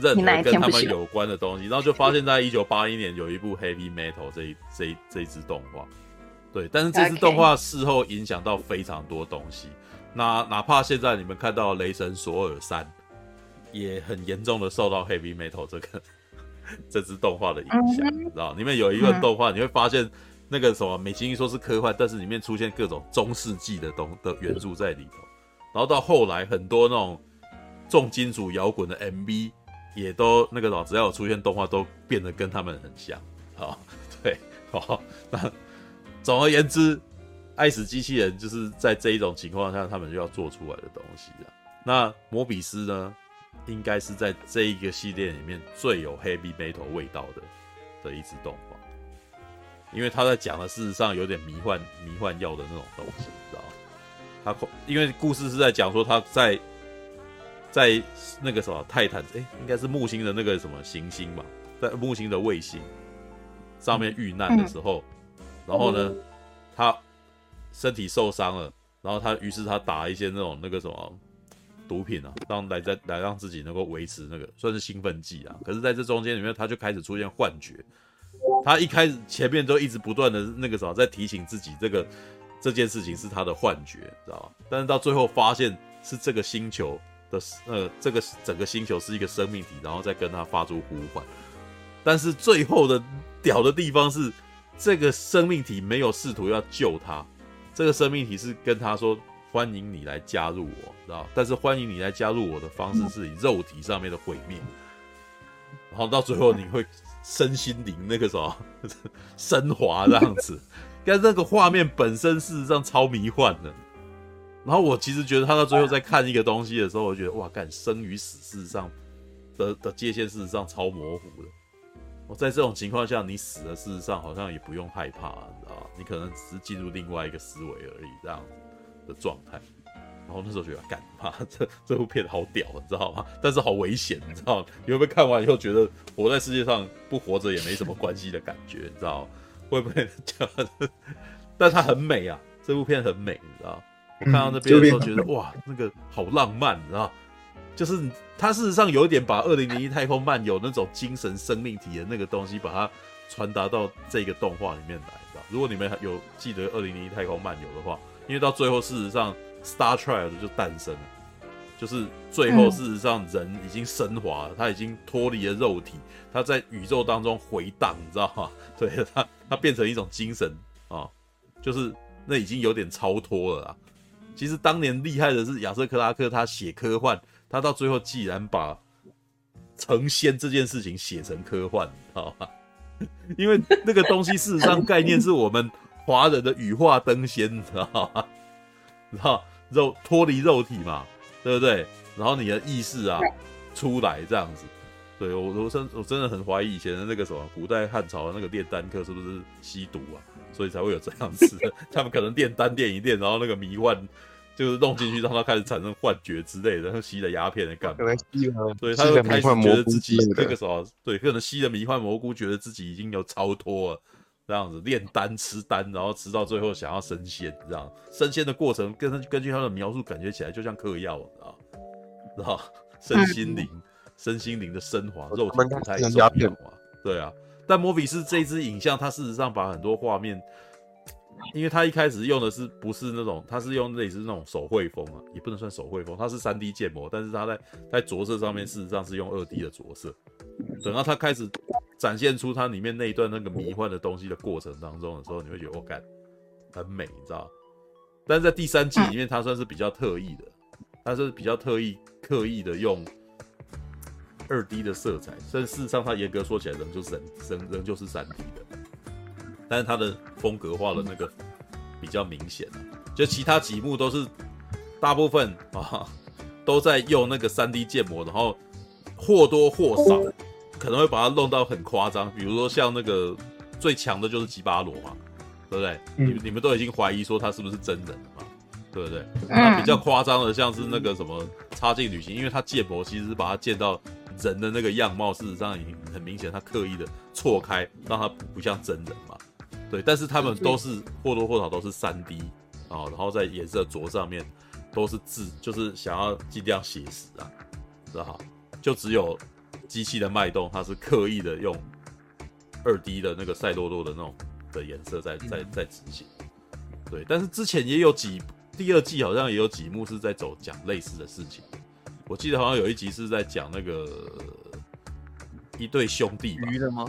S1: 任何跟他们有关的东西，然后就发现，在一九八一年有一部《Heavy Metal》这一这一这一支动画，对，但是这支动画事后影响到非常多东西。那哪怕现在你们看到《雷神索尔三》，也很严重的受到《Heavy Metal》这个 这支动画的影响，知道？里面有一个动画，你会发现。那个什么，美其名说是科幻，但是里面出现各种中世纪的东的元素在里头，然后到后来很多那种重金属摇滚的 MV 也都那个什么，只要有出现动画都变得跟他们很像，好，对，好，那总而言之，爱死机器人就是在这一种情况下，他们就要做出来的东西了。那摩比斯呢，应该是在这一个系列里面最有 heavy metal 味道的的一支动物。因为他在讲的，事实上有点迷幻、迷幻药的那种东西，知道吗？他因为故事是在讲说他在在那个什么泰坦，哎，应该是木星的那个什么行星吧，在木星的卫星上面遇难的时候，然后呢，他身体受伤了，然后他于是他打一些那种那个什么毒品啊，让来在来让自己能够维持那个算是兴奋剂啊。可是在这中间里面，他就开始出现幻觉。他一开始前面都一直不断的那个什么，在提醒自己这个这件事情是他的幻觉，知道吧？但是到最后发现是这个星球的呃，这个整个星球是一个生命体，然后再跟他发出呼唤。但是最后的屌的地方是，这个生命体没有试图要救他，这个生命体是跟他说欢迎你来加入我，知道？但是欢迎你来加入我的方式是以肉体上面的毁灭，然后到最后你会。身心灵那个什么 升华这样子，但那个画面本身事实上超迷幻的。然后我其实觉得他到最后在看一个东西的时候，我觉得哇，干生与死事实上的的界限事实上超模糊的。我在这种情况下，你死了，事实上好像也不用害怕，你知道？你可能只是进入另外一个思维而已，这样子的状态。然后那时候觉得，干嘛这这部片好屌，你知道吗？但是好危险，你知道吗？你会不会看完以后觉得活在世界上不活着也没什么关系的感觉？你知道吗？会不会这样？但它很美啊，这部片很美，你知道？我看到那边的时候觉得，哇，那个好浪漫，你知道？就是它事实上有一点把《二零零一太空漫游》那种精神生命体的那个东西，把它传达到这个动画里面来，知道？如果你们有记得《二零零一太空漫游》的话，因为到最后事实上。Star Child 就诞生了，就是最后事实上人已经升华了，他已经脱离了肉体，他在宇宙当中回荡，你知道吗？对他，他变成一种精神啊，就是那已经有点超脱了啊。其实当年厉害的是亚瑟克拉克，他写科幻，他到最后既然把成仙这件事情写成科幻，知道吗？因为那个东西事实上概念是我们华人的羽化登仙，你知道吗？知道。肉脱离肉体嘛，对不对？然后你的意识啊出来这样子，对我我真我真的很怀疑以前的那个什么古代汉朝的那个炼丹客是不是吸毒啊？所以才会有这样子的，他们可能炼丹炼一炼，然后那个迷幻就是弄进去让他开始产生幻觉之类的，他吸了鸦片的干嘛？
S10: 可能吸了，
S1: 对，他就开始觉得自己那个时候，对，可能吸了迷幻蘑菇，觉得自己已经有超脱了，这样子炼丹吃丹，然后吃到最后想要升仙，这样升仙的过程，根根据他的描述，感觉起来就像嗑药，知道吧？身心灵，身心灵的升华，肉体不太重要啊。对啊，但摩比斯这一支影像，它事实上把很多画面。因为他一开始用的是不是那种，他是用类似那种手绘风啊，也不能算手绘风，它是三 D 建模，但是他在在着色上面事实上是用二 D 的着色。等到他开始展现出它里面那一段那个迷幻的东西的过程当中的时候，你会觉得我感很美，你知道？但是在第三季里面，它算是比较特意的，它是比较特意刻意的用二 D 的色彩，但事实上它严格说起来仍就是仍仍旧是三 D 的。但是它的风格化的那个比较明显，就其他几幕都是大部分啊都在用那个三 D 建模，然后或多或少可能会把它弄到很夸张，比如说像那个最强的就是吉巴罗嘛，对不对？你你们都已经怀疑说他是不是真人了嘛，对不对？那比较夸张的像是那个什么插进旅行，因为他建模其实是把它建到人的那个样貌，事实上已经很明显，他刻意的错开，让他不像真人嘛。对，但是他们都是或多或少都是三 D 啊，然后在颜色着上面都是字，就是想要尽量写实啊，知道？就只有机器的脉动，它是刻意的用二 D 的那个赛洛洛的那种的颜色在在在执行。对，但是之前也有几第二季好像也有几幕是在走讲类似的事情，我记得好像有一集是在讲那个一对兄弟吧？鱼的吗？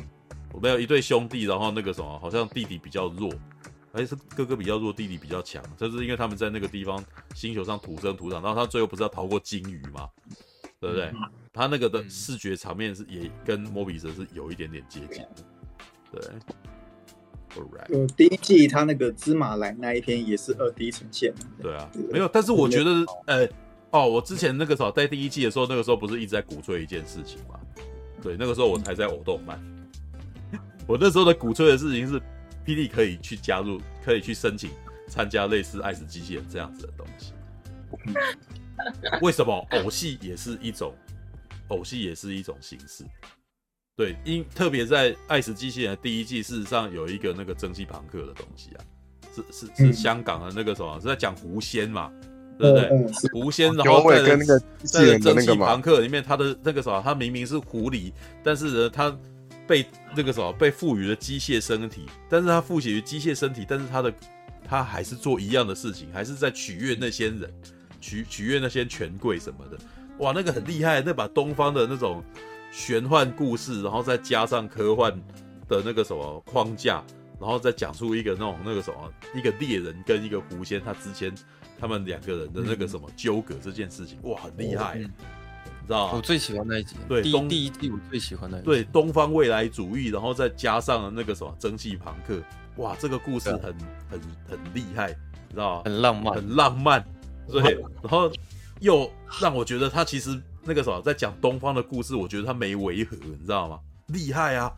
S1: 我没有一对兄弟，然后那个什么，好像弟弟比较弱，还是哥哥比较弱，弟弟比较强。就是因为他们在那个地方星球上土生土长，然后他最后不是要逃过鲸鱼吗？对不对？他那个的视觉场面是也跟摩比斯是有一点点接近的。对，Alright。
S6: 嗯，第一季他那个芝麻来那一篇也是二 D 呈现。
S1: 对啊，没有，但是我觉得，呃，哦，我之前那个时候在第一季的时候，那个时候不是一直在鼓吹一件事情吗？对，那个时候我还在偶动漫。我那时候的鼓吹的事情是，霹雳可以去加入，可以去申请参加类似爱死机器人这样子的东西。为什么偶戏也是一种，偶戏也是一种形式？对，因特别在爱死机器人的第一季，事实上有一个那个蒸汽朋克的东西啊，是是是香港的那个什么，是在讲狐仙嘛，对不对？狐仙，然后在那个在蒸汽朋克里面，他的那个什么，他明明是狐狸，但是呢，他。被那个什么被赋予了机械身体，但是他赋予机械身体，但是他的他还是做一样的事情，还是在取悦那些人，取取悦那些权贵什么的。哇，那个很厉害，那把东方的那种玄幻故事，然后再加上科幻的那个什么框架，然后再讲出一个那种那个什么一个猎人跟一个狐仙他之间他们两个人的那个什么纠葛这件事情，哇，很厉害。你知道
S4: 我最喜欢那一集，
S1: 对，
S4: 第第一季我最喜欢那一集，
S1: 对，东方未来主义，然后再加上那个什么蒸汽朋克，哇，这个故事很很很厉害，你知道
S4: 很浪漫，
S1: 很浪漫，对，然后又让我觉得他其实那个什么在讲东方的故事，我觉得他没违和，你知道吗？厉害啊！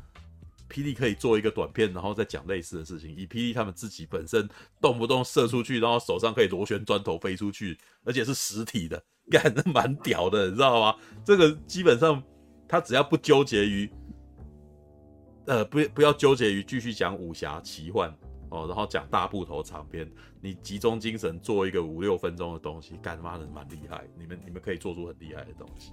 S1: 霹雳可以做一个短片，然后再讲类似的事情，以霹雳他们自己本身动不动射出去，然后手上可以螺旋砖头飞出去，而且是实体的。干的 蛮屌的，你知道吗？这个基本上他只要不纠结于，呃，不不要纠结于继续讲武侠奇幻哦，然后讲大部头长篇，你集中精神做一个五六分钟的东西，干他妈的蛮厉害，你们你们可以做出很厉害的东西。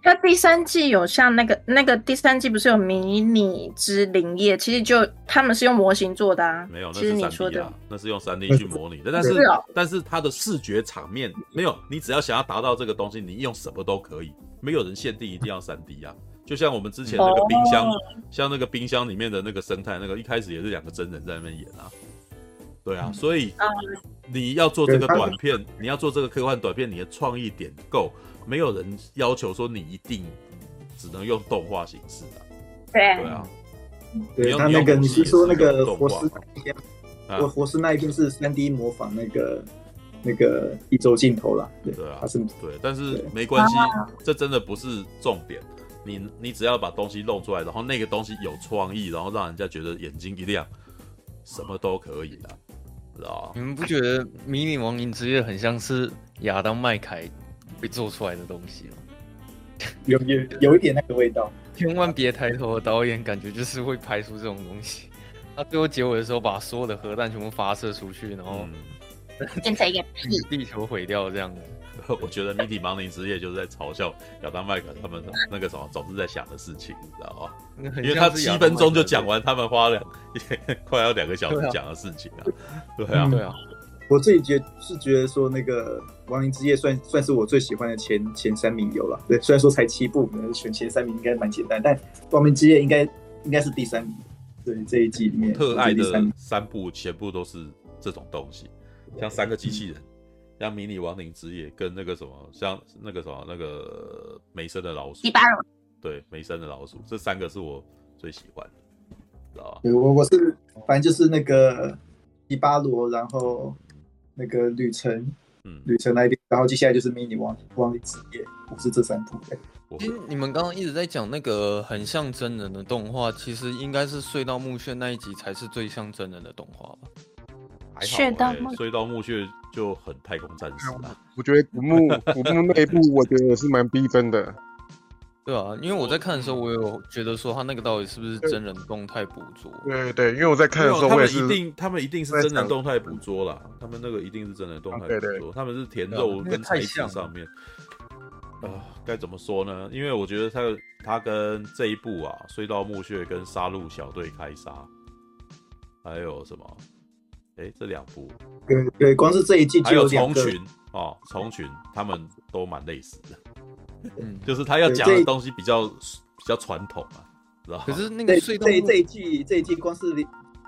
S7: 那第三季有像那个那个第三季不是有迷你之林业？其实就他们是用模型做的啊。
S1: 没有，那是 3D 啊，其实你说的那是用三 D 去模拟的。但是，是哦，但是它的视觉场面没有。你只要想要达到这个东西，你用什么都可以，没有人限定一定要三 D 啊。就像我们之前那个冰箱，哦，像那个冰箱里面的那个生态，那个一开始也是两个真人在那边演啊。对啊，所以你要做这个短片，你要做这个科幻短片，你的创意点够。没有人要求说你一定只能用动画形式的，
S7: 对。
S1: 对啊，
S6: 对他那个你是说那个活尸那边，我活尸那一边是三 D 模仿那个那个一周镜头了，对
S1: 对啊，
S6: 是
S1: 对，但是没关系，这真的不是重点，你你只要把东西弄出来，然后那个东西有创意，然后让人家觉得眼睛一亮，什么都可以的，知道
S4: 你们不觉得《迷你亡灵之夜》很像是亚当麦凯会做出来的东西吗？
S6: 有有有一点那个味道。
S4: 千万别抬头导演感觉就是会拍出这种东西。他最后结尾的时候，把所有的核弹全部发射出去，然后
S7: 变成一个屁，
S4: 地球毁掉这样子。
S1: 我觉得《谜底亡灵之夜》就是在嘲笑亚当麦克他们那个什么总是在想的事情，你知道吗？因为他七分钟就讲完他们花两 快要两个小时讲的事情啊。对啊，
S4: 对啊。
S6: 我自己觉是觉得说那个《亡灵之夜》算算是我最喜欢的前前三名有了。对，虽然说才七部，可能选前三名应该蛮简单，但《亡灵之夜》应该应该是第三名。对，这一季里面
S1: 特爱的三部全部都是这种东西，像三个机器人。嗯像迷你亡灵之夜跟那个什么，像那个什么那个梅森的老鼠，
S7: 第八龙，
S1: 对，梅森的老鼠，这三个是我最喜欢的，知道吧？
S6: 对，我我是反正就是那个迪巴罗，然后那个旅程，嗯，旅程那边，然后接下来就是迷你亡亡灵之夜，我是这三部。
S4: 其实你们刚刚一直在讲那个很像真人的动画，其实应该是隧道墓穴那一集才是最像真人的动画吧？
S1: 隧道隧道墓穴就很太空战士了。
S3: 我觉得古墓古墓那一部，我觉得是蛮逼真的。
S4: 对啊，因为我在看的时候，我有觉得说他那个到底是不是真人动态捕捉？
S3: 对对，因为我在看的时候，我也是。
S1: 他们一定，他们一定是真人动态捕捉啦。他们那个一定是真人动态捕捉。对对，他们是填肉跟材质上面。啊，该怎么说呢？因为我觉得他他跟这一部啊，隧道墓穴跟杀戮小队开杀，还有什么？哎、欸，这两部，
S6: 对对，光是这一季就有
S1: 两个。还有虫群哦，虫群他们都蛮类似的，嗯，就是他要讲的东西比较比较传统啊，知道
S4: 可是那个隧道
S6: 这这一季这一季光是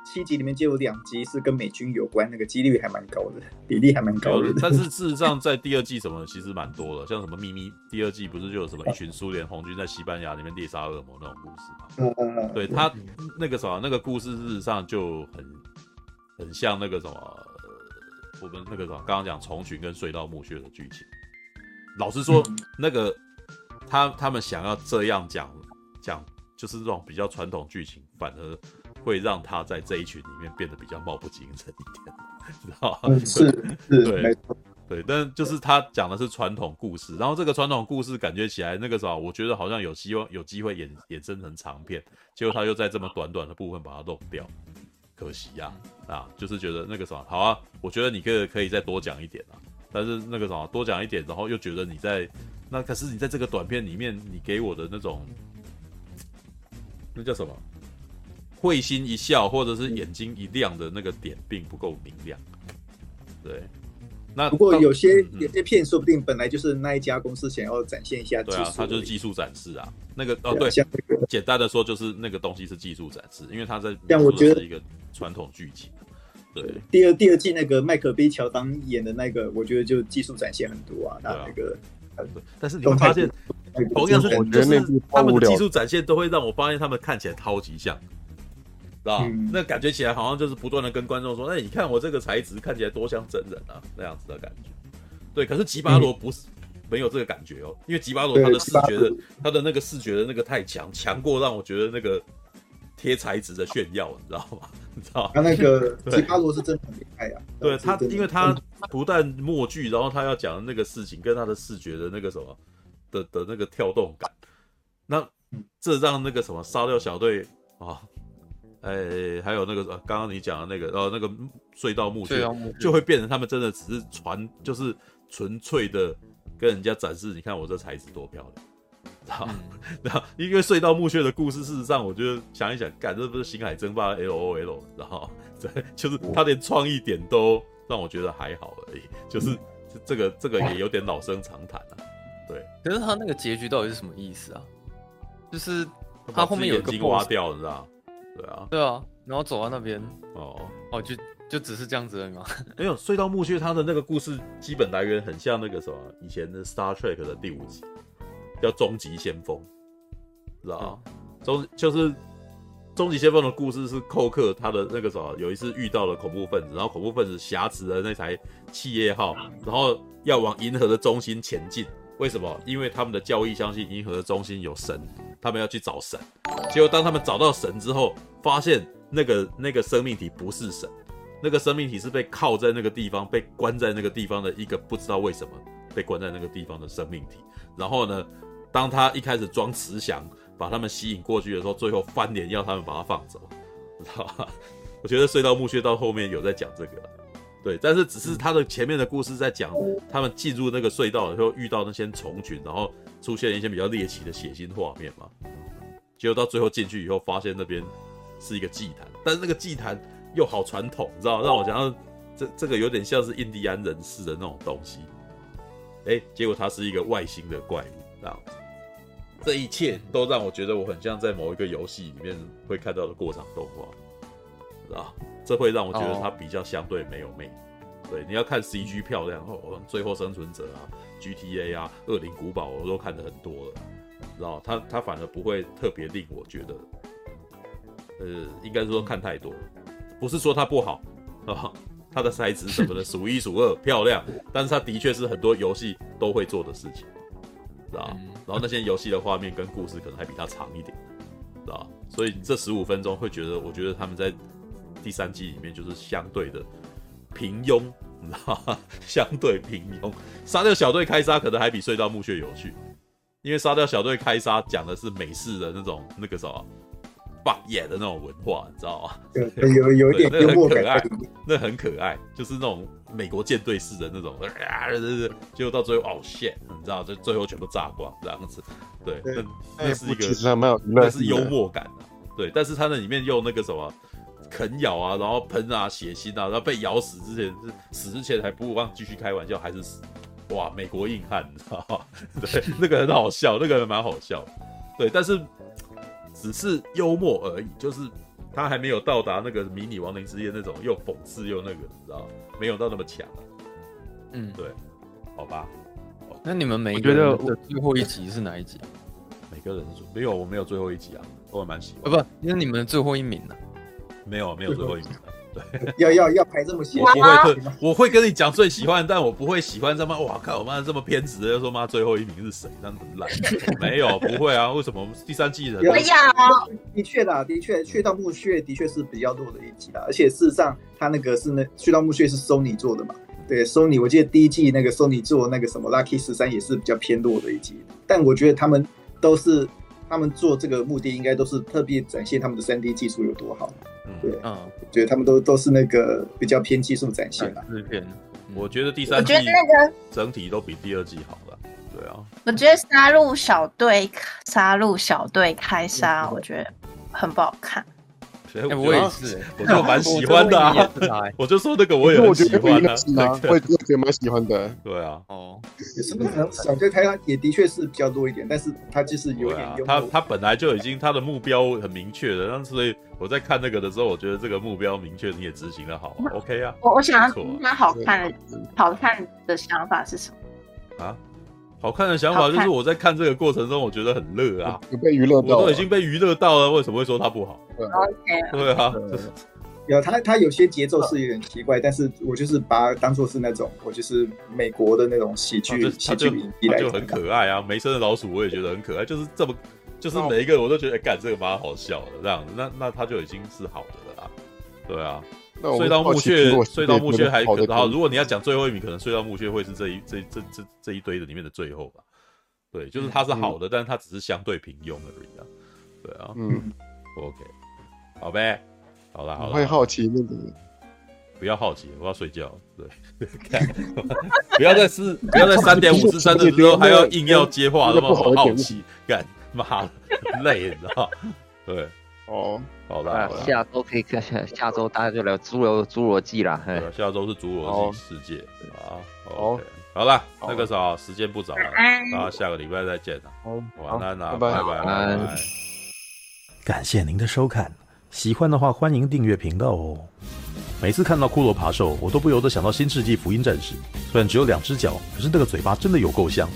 S6: 七集里面就有两集是跟美军有关，那个几率还蛮高的，比例还蛮高的。
S1: 但是事实上，在第二季什么其实蛮多的，像什么秘密，第二季不是就有什么一群苏联红军在西班牙里面猎杀恶魔那种故事嘛？嗯嗯嗯，对他那个什么那个故事，事实上就很。很像那个什么，我们那个什么，刚刚讲虫群跟隧道墓穴的剧情。老实说，嗯、那个他他们想要这样讲讲，就是这种比较传统剧情，反而会让他在这一群里面变得比较貌不惊人一点，知道吗？
S6: 是是，
S1: 对对，但就是他讲的是传统故事，然后这个传统故事感觉起来那个什么，我觉得好像有希望有机会演衍生成长片，结果他又在这么短短的部分把它弄掉。可惜呀、啊，啊，就是觉得那个什么好啊，我觉得你可以可以再多讲一点啊，但是那个什么多讲一点，然后又觉得你在那可是你在这个短片里面，你给我的那种那叫什么会心一笑或者是眼睛一亮的那个点并不够明亮，对。那
S6: 不过有些有些片说不定本来就是那一家公司想要展现一下技术，
S1: 对啊，它就是技术展示啊。那个哦，对，简单的说就是那个东西是技术展示，因为它在
S6: 像我觉得
S1: 是一个传统剧情。对，
S6: 第二第二季那个迈克 B 乔当演的那个，我觉得就技术展现很多啊。那那个，
S1: 但是你会发现，同样是我觉得他们的技术展现都会让我发现他们看起来超级像。知道、嗯、那感觉起来好像就是不断的跟观众说：“哎，你看我这个材质看起来多像真人啊，那样子的感觉。”对，可是吉巴罗不是、嗯、没有这个感觉哦，因为吉巴罗他的视觉的，他的那个视觉的那个太强，强过让我觉得那个贴材质的炫耀，你知道吗？你知道？
S6: 他那个 吉巴罗是真的很厉害啊！
S1: 对他，因为他不但默剧，然后他要讲的那个事情跟他的视觉的那个什么的的那个跳动感，那这让那个什么沙雕小队啊。哎、欸，还有那个刚刚你讲的那个，呃，那个隧道墓穴就会变成他们真的只是传，就是纯粹的跟人家展示，你看我这材质多漂亮，然后，然后因为隧道墓穴的故事，事实上我觉得想一想，干这不是星海争霸 L O L，然后对，就是他连创意点都让我觉得还好而已，就是这个这个也有点老生常谈了，对。
S4: 可是他那个结局到底是什么意思啊？就是他后面有个
S1: 眼睛挖掉，你知道？对啊，
S4: 对啊，然后走到那边，哦哦，就就只是这样子而已吗？
S1: 没有，隧道墓穴它的那个故事基本来源很像那个什么以前的 Star Trek 的第五集，叫终极先锋，知道吗？终、嗯、就是终极先锋的故事是寇克他的那个什么，有一次遇到了恐怖分子，然后恐怖分子挟持了那台企业号，然后要往银河的中心前进。为什么？因为他们的教义相信银河的中心有神，他们要去找神。结果当他们找到神之后，发现那个那个生命体不是神，那个生命体是被铐在那个地方，被关在那个地方的一个不知道为什么被关在那个地方的生命体。然后呢，当他一开始装慈祥，把他们吸引过去的时候，最后翻脸要他们把他放走，知道吧？我觉得隧道墓穴到后面有在讲这个，对，但是只是他的前面的故事在讲他们进入那个隧道的时候遇到那些虫群，然后出现一些比较猎奇的血腥画面嘛。结果到最后进去以后，发现那边是一个祭坛，但是那个祭坛又好传统，你知道，让我想到这这个有点像是印第安人士的那种东西。哎，结果它是一个外星的怪物，这样子。这一切都让我觉得我很像在某一个游戏里面会看到的过场动画，知道？这会让我觉得它比较相对没有魅力。对，你要看 CG 漂亮哦，最后生存者啊，GTA 啊，恶灵古堡我都看得很多了。知道它它反而不会特别令我觉得，呃，应该说看太多，不是说它不好啊，他的材质什么的 数一数二漂亮，但是它的确是很多游戏都会做的事情，知道？然后那些游戏的画面跟故事可能还比它长一点，知道？所以这十五分钟会觉得，我觉得他们在第三季里面就是相对的平庸，你知道吗？相对平庸，杀掉小队开杀可能还比隧道墓穴有趣。因为杀掉小队开杀讲的是美式的那种那个什么，fuck yeah 的那种文化，你知道吗？
S6: 对，有有一点幽默感，
S1: 那很可爱，就是那种美国舰队式的那种，啊，对对对，结果到最后哦 shit，你知道，就最后全部炸光这样子，对，那那是一个，那是幽默感的，对，但是他那里面用那个什么啃咬啊，然后喷啊血腥啊，然后被咬死之前是死之前还不忘继续开玩笑，还是死。哇，美国硬汉，哈哈，对，那个很好笑，那个人蛮好笑，对，但是只是幽默而已，就是他还没有到达那个迷你亡灵之夜那种又讽刺又那个，你知道没有到那么强。嗯，对，好吧。
S4: 那你们每一个的最后一集是哪一集？
S1: 每个人是没有，我没有最后一集啊，我还蛮喜欢。
S4: 呃，不，因为你们最后一名呢？
S1: 没有，没有最后一名。
S6: 对，要要要排这么细，
S1: 我不会特，我会跟你讲最喜欢，但我不会喜欢这么，哇靠，我妈这么偏执的，说妈最后一名是谁，这样很烂。没有，不会啊，为什么第三季的？
S7: 有呀，
S6: 的确啦，的确，隧道墓穴的确是比较弱的一集啦，而且事实上，他那个是那隧道墓穴是 Sony 做的嘛，对，Sony，我记得第一季那个 Sony 做那个什么 Lucky 十三也是比较偏弱的一集，但我觉得他们都是。他们做这个目的应该都是特别展现他们的三 D 技术有多好。嗯，对，嗯，觉得他们都都是那个比较偏技术展现吧。
S1: 偏，我觉得第三季整体都比第二季好了。对啊，
S7: 我觉得杀戮小队杀戮小队开杀，我觉得很不好看。
S1: 欸、我也是，我就蛮喜欢的啊！我就说那个我也很喜欢啊，
S3: 我也觉得蛮喜欢的。
S1: 对啊，
S6: 哦，是不是小队开杀也的确是比较多一点，但是他就是有
S1: 点他他本来就已经他的目标很明确的，但所以我在看那个的时候，我觉得这个目标明确，你也执行的好，OK 啊。
S7: 我我想要他好看的好看的想法是什么
S1: 啊？好看的想法就是我在看这个过程中，我觉得很乐啊，
S3: 有被娱乐到，
S1: 我都已经被娱乐到了，为什么会说它不好？
S7: 对，OK，
S1: 对啊，
S6: 有他他有些节奏是有点奇怪，但是我就是把它当做是那种我就是美国的那种喜剧喜剧影集来，
S1: 就很可爱啊。梅森的老鼠我也觉得很可爱，就是这么就是每一个我都觉得干这个蛮好笑的这样子，那那他就已经是好的了啦，对啊。隧道墓穴，隧道墓穴还可好。如果你要讲最后一名，可能隧道墓穴会是这一这这这这一堆的里面的最后吧。对，就是它是好的，但是它只是相对平庸而已啊。对啊，嗯，OK，好呗，好了好了。
S3: 会好奇那个？
S1: 不要好奇，我要睡觉。对，不要再是不要在三点五十三的时候还要硬要接话，那么好奇，干妈累，你知道？对。
S3: 哦，
S1: 好的，
S2: 下周可以看，下下周大家就聊侏罗侏罗纪啦。
S1: 对，下周是侏罗纪世界啊。好，好了，那个时候时间不早了，大家下个礼拜再见了。好，晚安啦，拜拜拜拜。感谢您的收看，喜欢的话欢迎订阅频道哦。每次看到骷髅爬兽，我都不由得想到新世纪福音战士，虽然只有两只脚，可是那个嘴巴真的有够香。